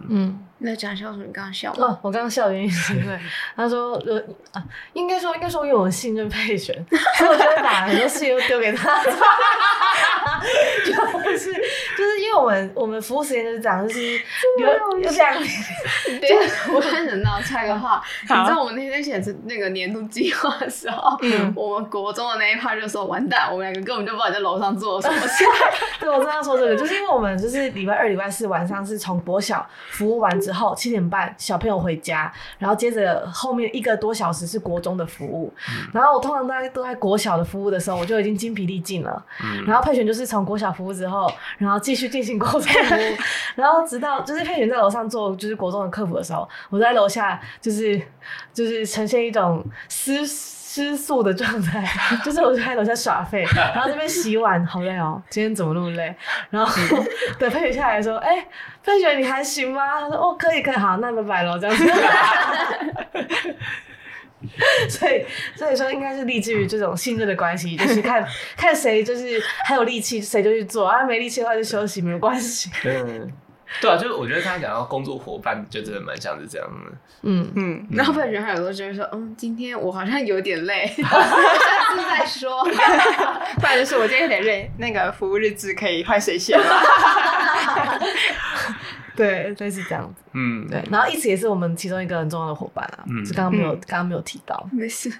嗯。那讲笑什么？你刚刚笑吗？哦，我刚刚笑的原因是因为 他说呃啊，应该说应该说因为我信任佩璇，所以我就会把很多事情都丢给他。就是就是因为我们我们服务时间就是这样，就是有有这样。对，我看人到插个话，你知道我们那天写成那个年度计划的时候，嗯，我们国中的那一趴就说完蛋，我们两个根本就不知道在楼上做什么事。对，我正要说这个，就是因为我们就是礼拜二、礼拜四晚上是从国小服务完之后七点半小朋友回家，然后接着后面一个多小时是国中的服务，然后我通常大家都在国小的服务的时候，我就已经精疲力尽了，然后佩璇就是。从国小服务之后，然后继续进行国中服务，然后直到就是佩璇在楼上做就是国中的客服的时候，我在楼下就是就是呈现一种失失速的状态，就是我就在楼下耍废，然后这边洗碗，好累哦，今天怎么那么累？然后 等佩雪下来说：“哎、欸，佩雪你还行吗？”他说：“哦，可以可以，好，那拜拜喽。”这样子。所以，所以说应该是立志于这种信任的关系，就是看看谁就是还有力气，谁就去做啊；没力气的话就休息，没有关系。嗯，对啊，就是我觉得刚才讲到工作伙伴，就真的蛮像是这样的。嗯嗯，然后佩璇还有时候就会说，嗯，今天我好像有点累，下次再说。不然就是我今天有点累，那个服务日志可以换谁写吗？对，类似这样子。嗯，对。然后一直也是我们其中一个很重要的伙伴啊，嗯、就刚刚没有刚刚没有提到。没事。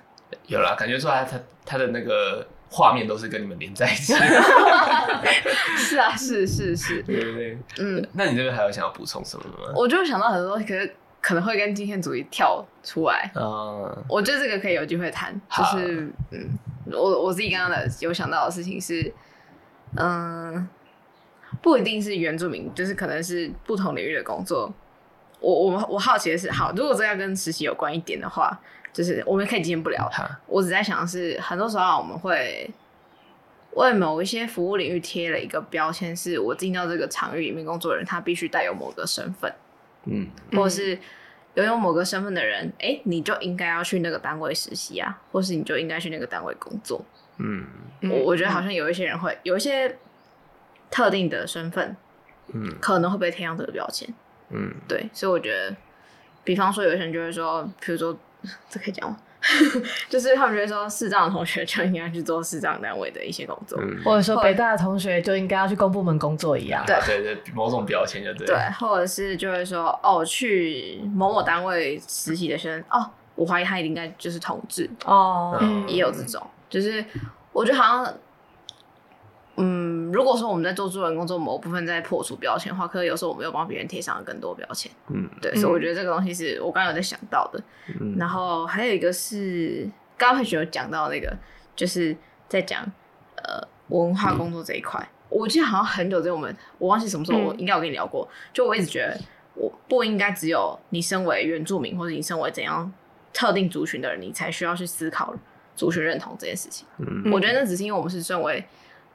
有啦，感觉出来他他的那个画面都是跟你们连在一起。是啊，是是是。对对对。嗯，那你这边还有想要补充什么吗？我就想到很多东西，可是可能会跟今天主题跳出来。嗯。我觉得这个可以有机会谈。就是嗯，我我自己刚刚的有想到的事情是，嗯。不一定是原住民，就是可能是不同领域的工作。我我我好奇的是，好，如果这要跟实习有关一点的话，就是我们可以今天不聊它。我只在想的是，很多时候我们会为某一些服务领域贴了一个标签，是我进到这个场域里面工作的人，他必须带有某个身份，嗯，或者是拥有某个身份的人，哎、欸，你就应该要去那个单位实习啊，或是你就应该去那个单位工作。嗯，我我觉得好像有一些人会有一些特定的身份，嗯，可能会被贴上这个标签。嗯，对，所以我觉得，比方说有些人就会说，比如说，这可以讲吗？就是他们觉得说，市长的同学就应该去做市长单位的一些工作，嗯、或者说北大的同学就应该要去公部门工作一样。对对对，某种标签就对。对，或者是就会说，哦，去某某单位实习的学生，哦，我怀疑他应该就是同志哦，也有这种，就是我觉得好像。嗯，如果说我们在做助人工作，某部分在破除标签的话，可是有时候我们又帮别人贴上了更多标签。嗯，对，所以我觉得这个东西是我刚刚有在想到的。嗯，然后还有一个是刚刚会有讲到那个，就是在讲呃文化工作这一块。嗯，我记得好像很久之前我们我忘记什么时候，我应该有跟你聊过。就我一直觉得，我不应该只有你身为原住民或者你身为怎样特定族群的人，你才需要去思考族群认同这件事情。嗯，我觉得那只是因为我们是身为。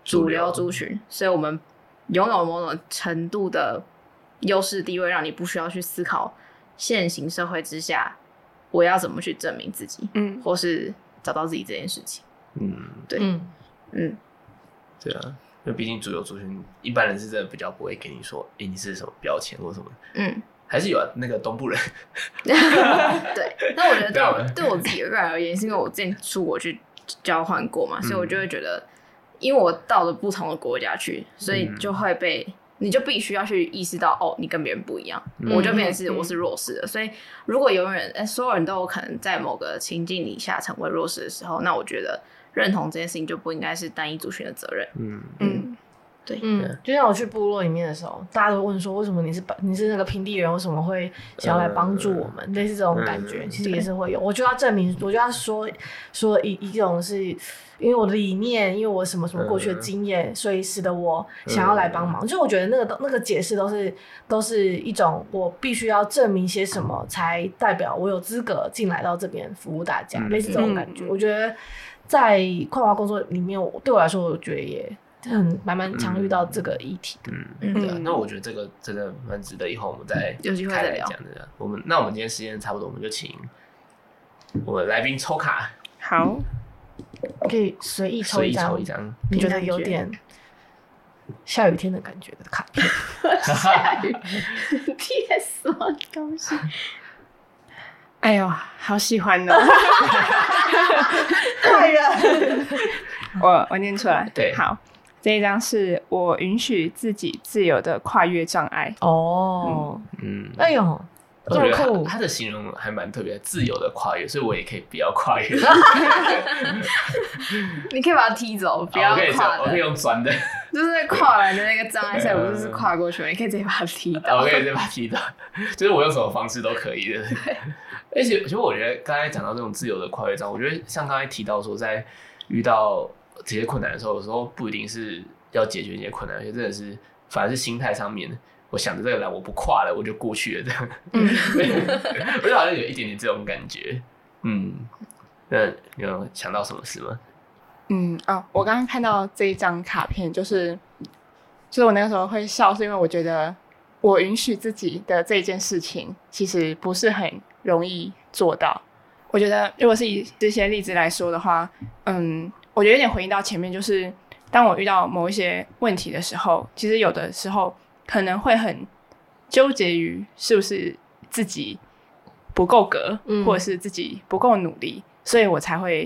主流。族群，所以我们拥有某种程度的优势地位，让你不需要去思考现行社会之下我要怎么去证明自己，嗯，或是找到自己这件事情，嗯，对，嗯。嗯，对啊，因为毕竟主流族群一般人是真的比较不会给你说，哎、欸，你是什么标签或什么，嗯，还是有啊，那个东部人，对，那我觉得对我对我自己个人而言，是因为我之前出国去交换过嘛，所以我就会觉得。因为我到了不同的国家去，所以就会被、嗯、你就必须要去意识到哦，你跟别人不一样，嗯、我就变成是我是弱势的。嗯、所以如果有人、欸，所有人都有可能在某个情境底下成为弱势的时候，那我觉得认同这件事情就不应该是单一族群的责任。嗯。嗯，对，嗯，就像我去部落里面的时候，大家都问说，为什么你是你是那个平地人，为什么会想要来帮助我们？类似这种感觉，其实也是会有。我就要证明，我就要说说一一种是。因为我的理念，因为我什么什么过去的经验，嗯、所以使得我想要来帮忙。嗯、就我觉得那个那个解释都是都是一种我必须要证明些什么，才代表我有资格进来到这边服务大家，嗯、类似这种感觉。嗯、我觉得在跨文化工作里面，我对我来说，我觉得也很蛮蛮常遇到这个议题的。嗯，嗯对。那我觉得这个真的蛮值得以后我们再有机会再聊。我们那我们今天时间差不多，我们就请我们来宾抽卡。好。可以随意抽一张，你觉得有点下雨天的感觉的卡片。下雨天什么东西？哎呦，好喜欢哦！太远，我我念出来。对，好，这一张是我允许自己自由的跨越障碍。哦，嗯，哎呦。我觉得他的形容还蛮特别，自由的跨越，所以我也可以不要跨越。你可以把它踢走，不要跨。我可以用钻的，就是跨完的那个障碍赛，我就是跨过去了。你可以直接把它踢 倒，我可以直接把它踢倒，就是我用什么方式都可以的。而且，其实我觉得刚才讲到这种自由的跨越障，我觉得像刚才提到说，在遇到这些困难的时候，有时候不一定是要解决这些困难，而且真的是反而是心态上面。我想着这个来，我不跨了，我就过去了，这样。嗯，我就好像有一点点这种感觉。嗯，那你有想到什么事吗？嗯哦，我刚刚看到这一张卡片，就是，就是我那个时候会笑，是因为我觉得我允许自己的这件事情，其实不是很容易做到。我觉得，如果是以这些例子来说的话，嗯，我觉得有点回应到前面，就是当我遇到某一些问题的时候，其实有的时候。可能会很纠结于是不是自己不够格，嗯、或者是自己不够努力，所以我才会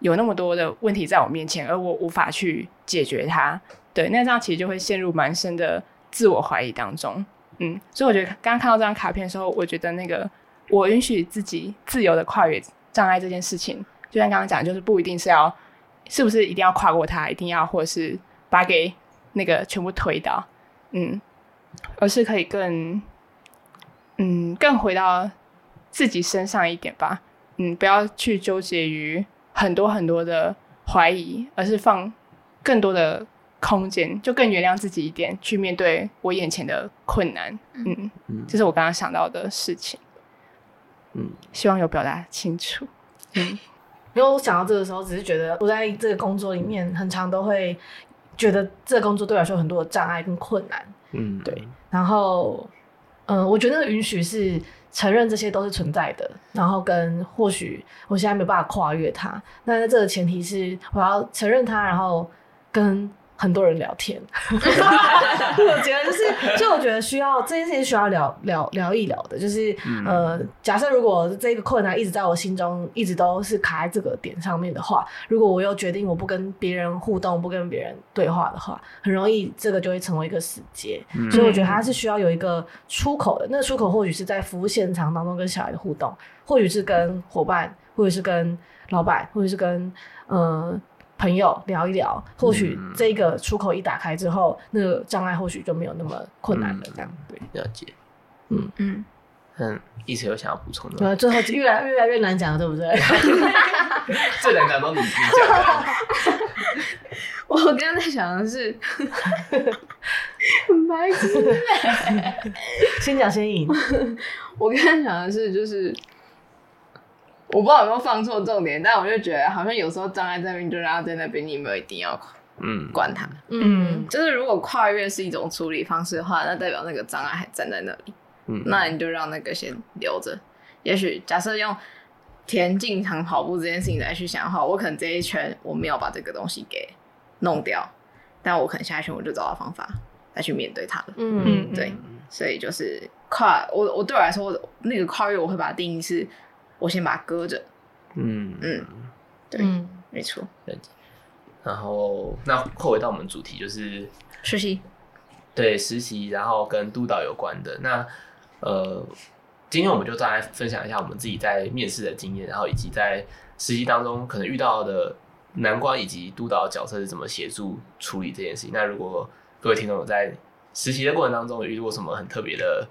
有那么多的问题在我面前，而我无法去解决它。对，那这样其实就会陷入蛮深的自我怀疑当中。嗯，所以我觉得刚刚看到这张卡片的时候，我觉得那个我允许自己自由的跨越障碍这件事情，就像刚刚讲，就是不一定是要是不是一定要跨过它，一定要或者是把给那个全部推倒。嗯，而是可以更，嗯，更回到自己身上一点吧。嗯，不要去纠结于很多很多的怀疑，而是放更多的空间，就更原谅自己一点，去面对我眼前的困难。嗯，嗯这是我刚刚想到的事情。嗯，希望有表达清楚。嗯，因为我想到这个时候，只是觉得我在这个工作里面，很常都会觉得这个工作对我来说有很多的障碍跟困难。嗯，对，然后，嗯、呃，我觉得允许是承认这些都是存在的，然后跟或许我现在没办法跨越它，那这个前提是我要承认它，然后跟很多人聊天。我觉得就是，就我觉得需要这件事情需要聊聊聊一聊的，就是、嗯、呃，假设如果这个困难一直在我心中，一直都是卡在这个点上面的话，如果我又决定我不跟别人互动，不跟别人对话的话，很容易这个就会成为一个死结。嗯、所以我觉得它是需要有一个出口的，那个出口或许是在服务现场当中跟小孩的互动，或许是跟伙伴，或者是跟老板，或者是跟呃。朋友聊一聊，或许这个出口一打开之后，嗯、那个障碍或许就没有那么困难了。这样、嗯、对，了解。嗯嗯嗯，一直有想要补充的。对，最后越来越来越难讲了，对不对？最难讲都你你讲。我刚刚在想的是，很 白痴。先讲先赢。我刚刚想的是，就是。我不知道有没有放错重点，但我就觉得好像有时候障碍在那边，就让他在那边，你没有一定要嗯。管他，嗯，就是如果跨越是一种处理方式的话，那代表那个障碍还站在那里，嗯，那你就让那个先留着。也许假设用田径场跑步这件事情来去想的话，我可能这一圈我没有把这个东西给弄掉，但我可能下一圈我就找到方法来去面对它了，嗯，对，所以就是跨我我对我来说，那个跨越我会把它定义是。我先把它搁着，嗯嗯，对，嗯、没错。然后，那扣回到我们主题就是实习，对实习，然后跟督导有关的。那呃，今天我们就再来分享一下我们自己在面试的经验，然后以及在实习当中可能遇到的难关，以及督导的角色是怎么协助处理这件事情。那如果各位听众有在实习的过程当中有遇过什么很特别的，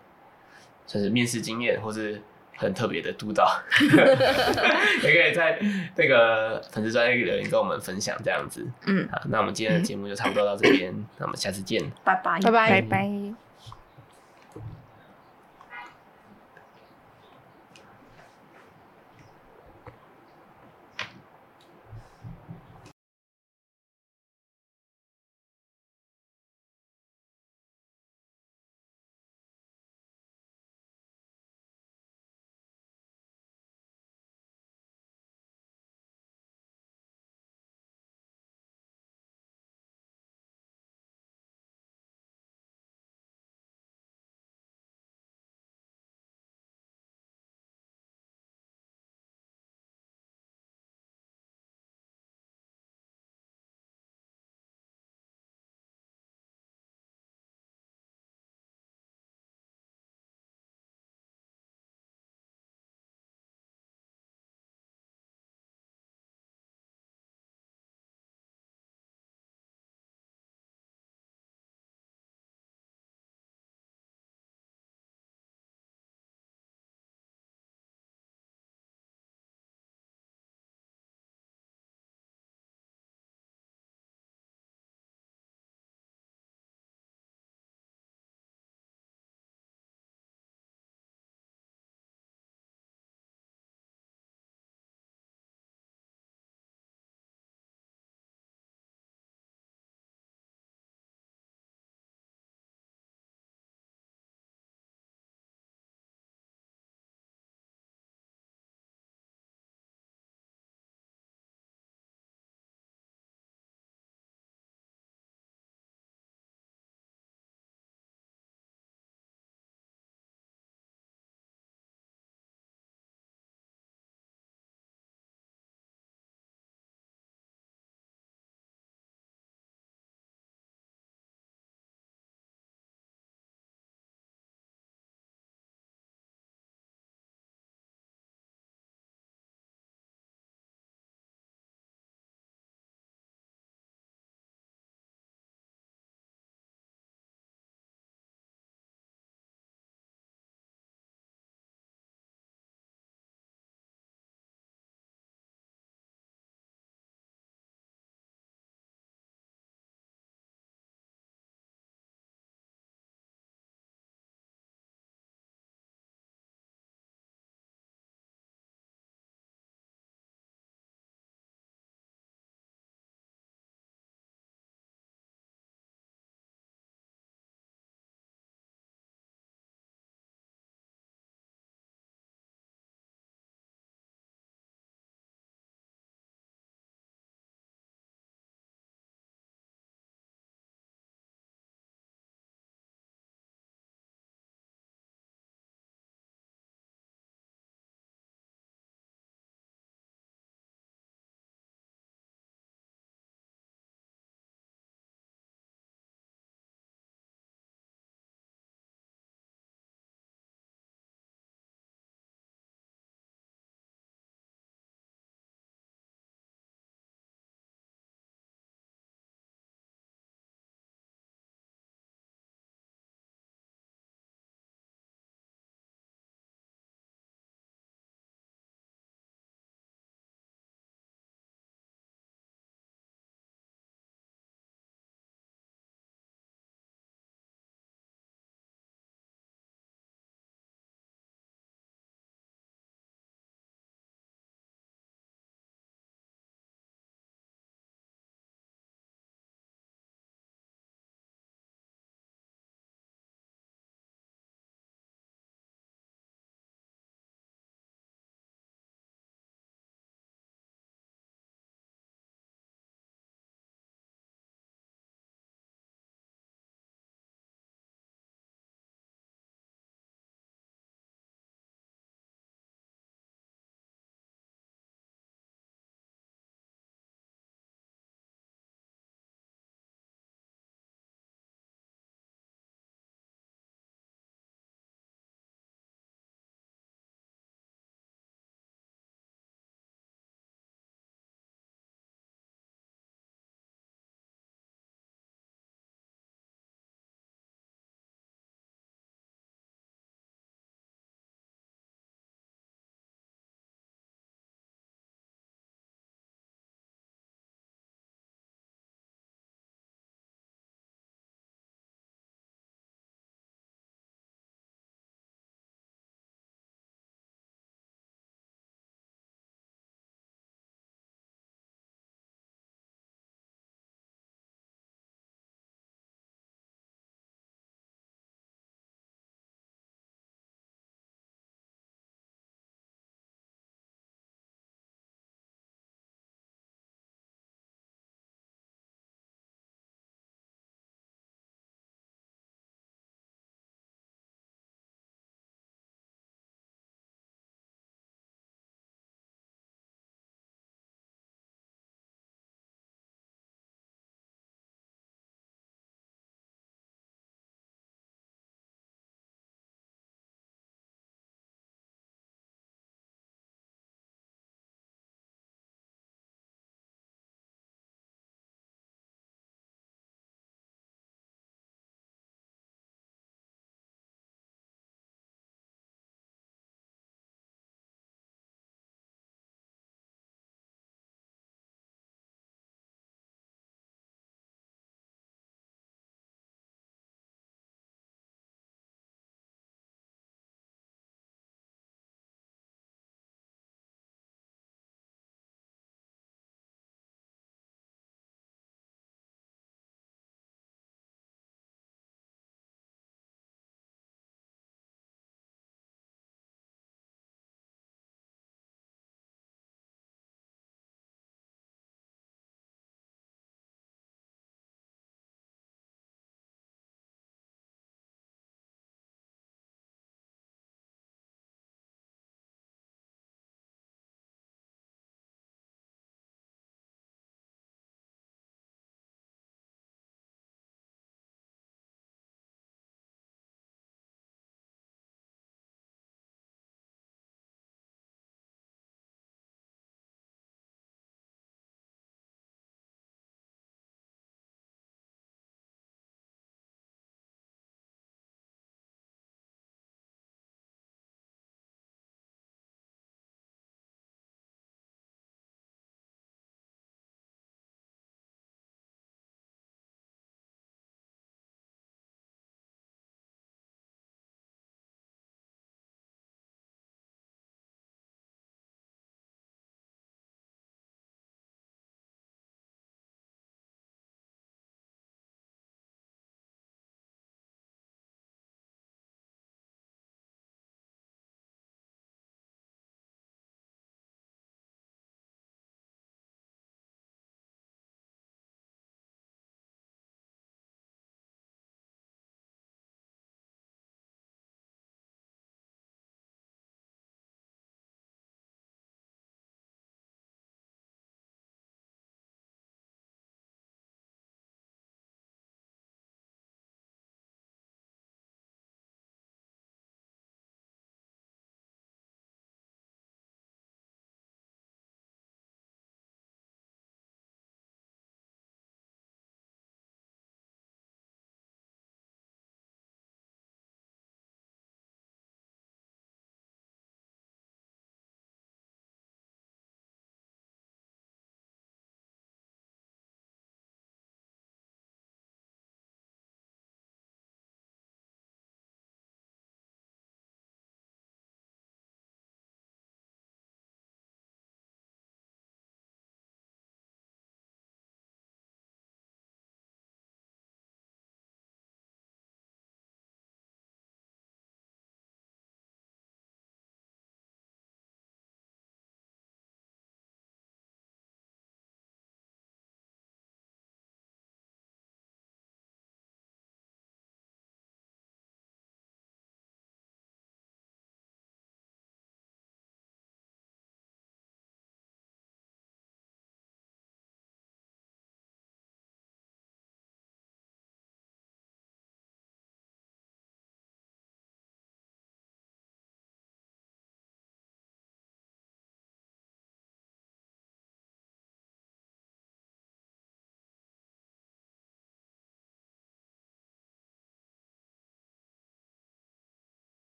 算是面试经验，或是很特别的督导，也可以在那个粉丝专业留言跟我们分享这样子。嗯，好，那我们今天的节目就差不多到这边，嗯、那我们下次见，拜拜，拜拜，拜拜。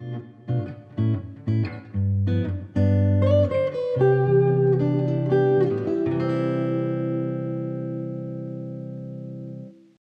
拜。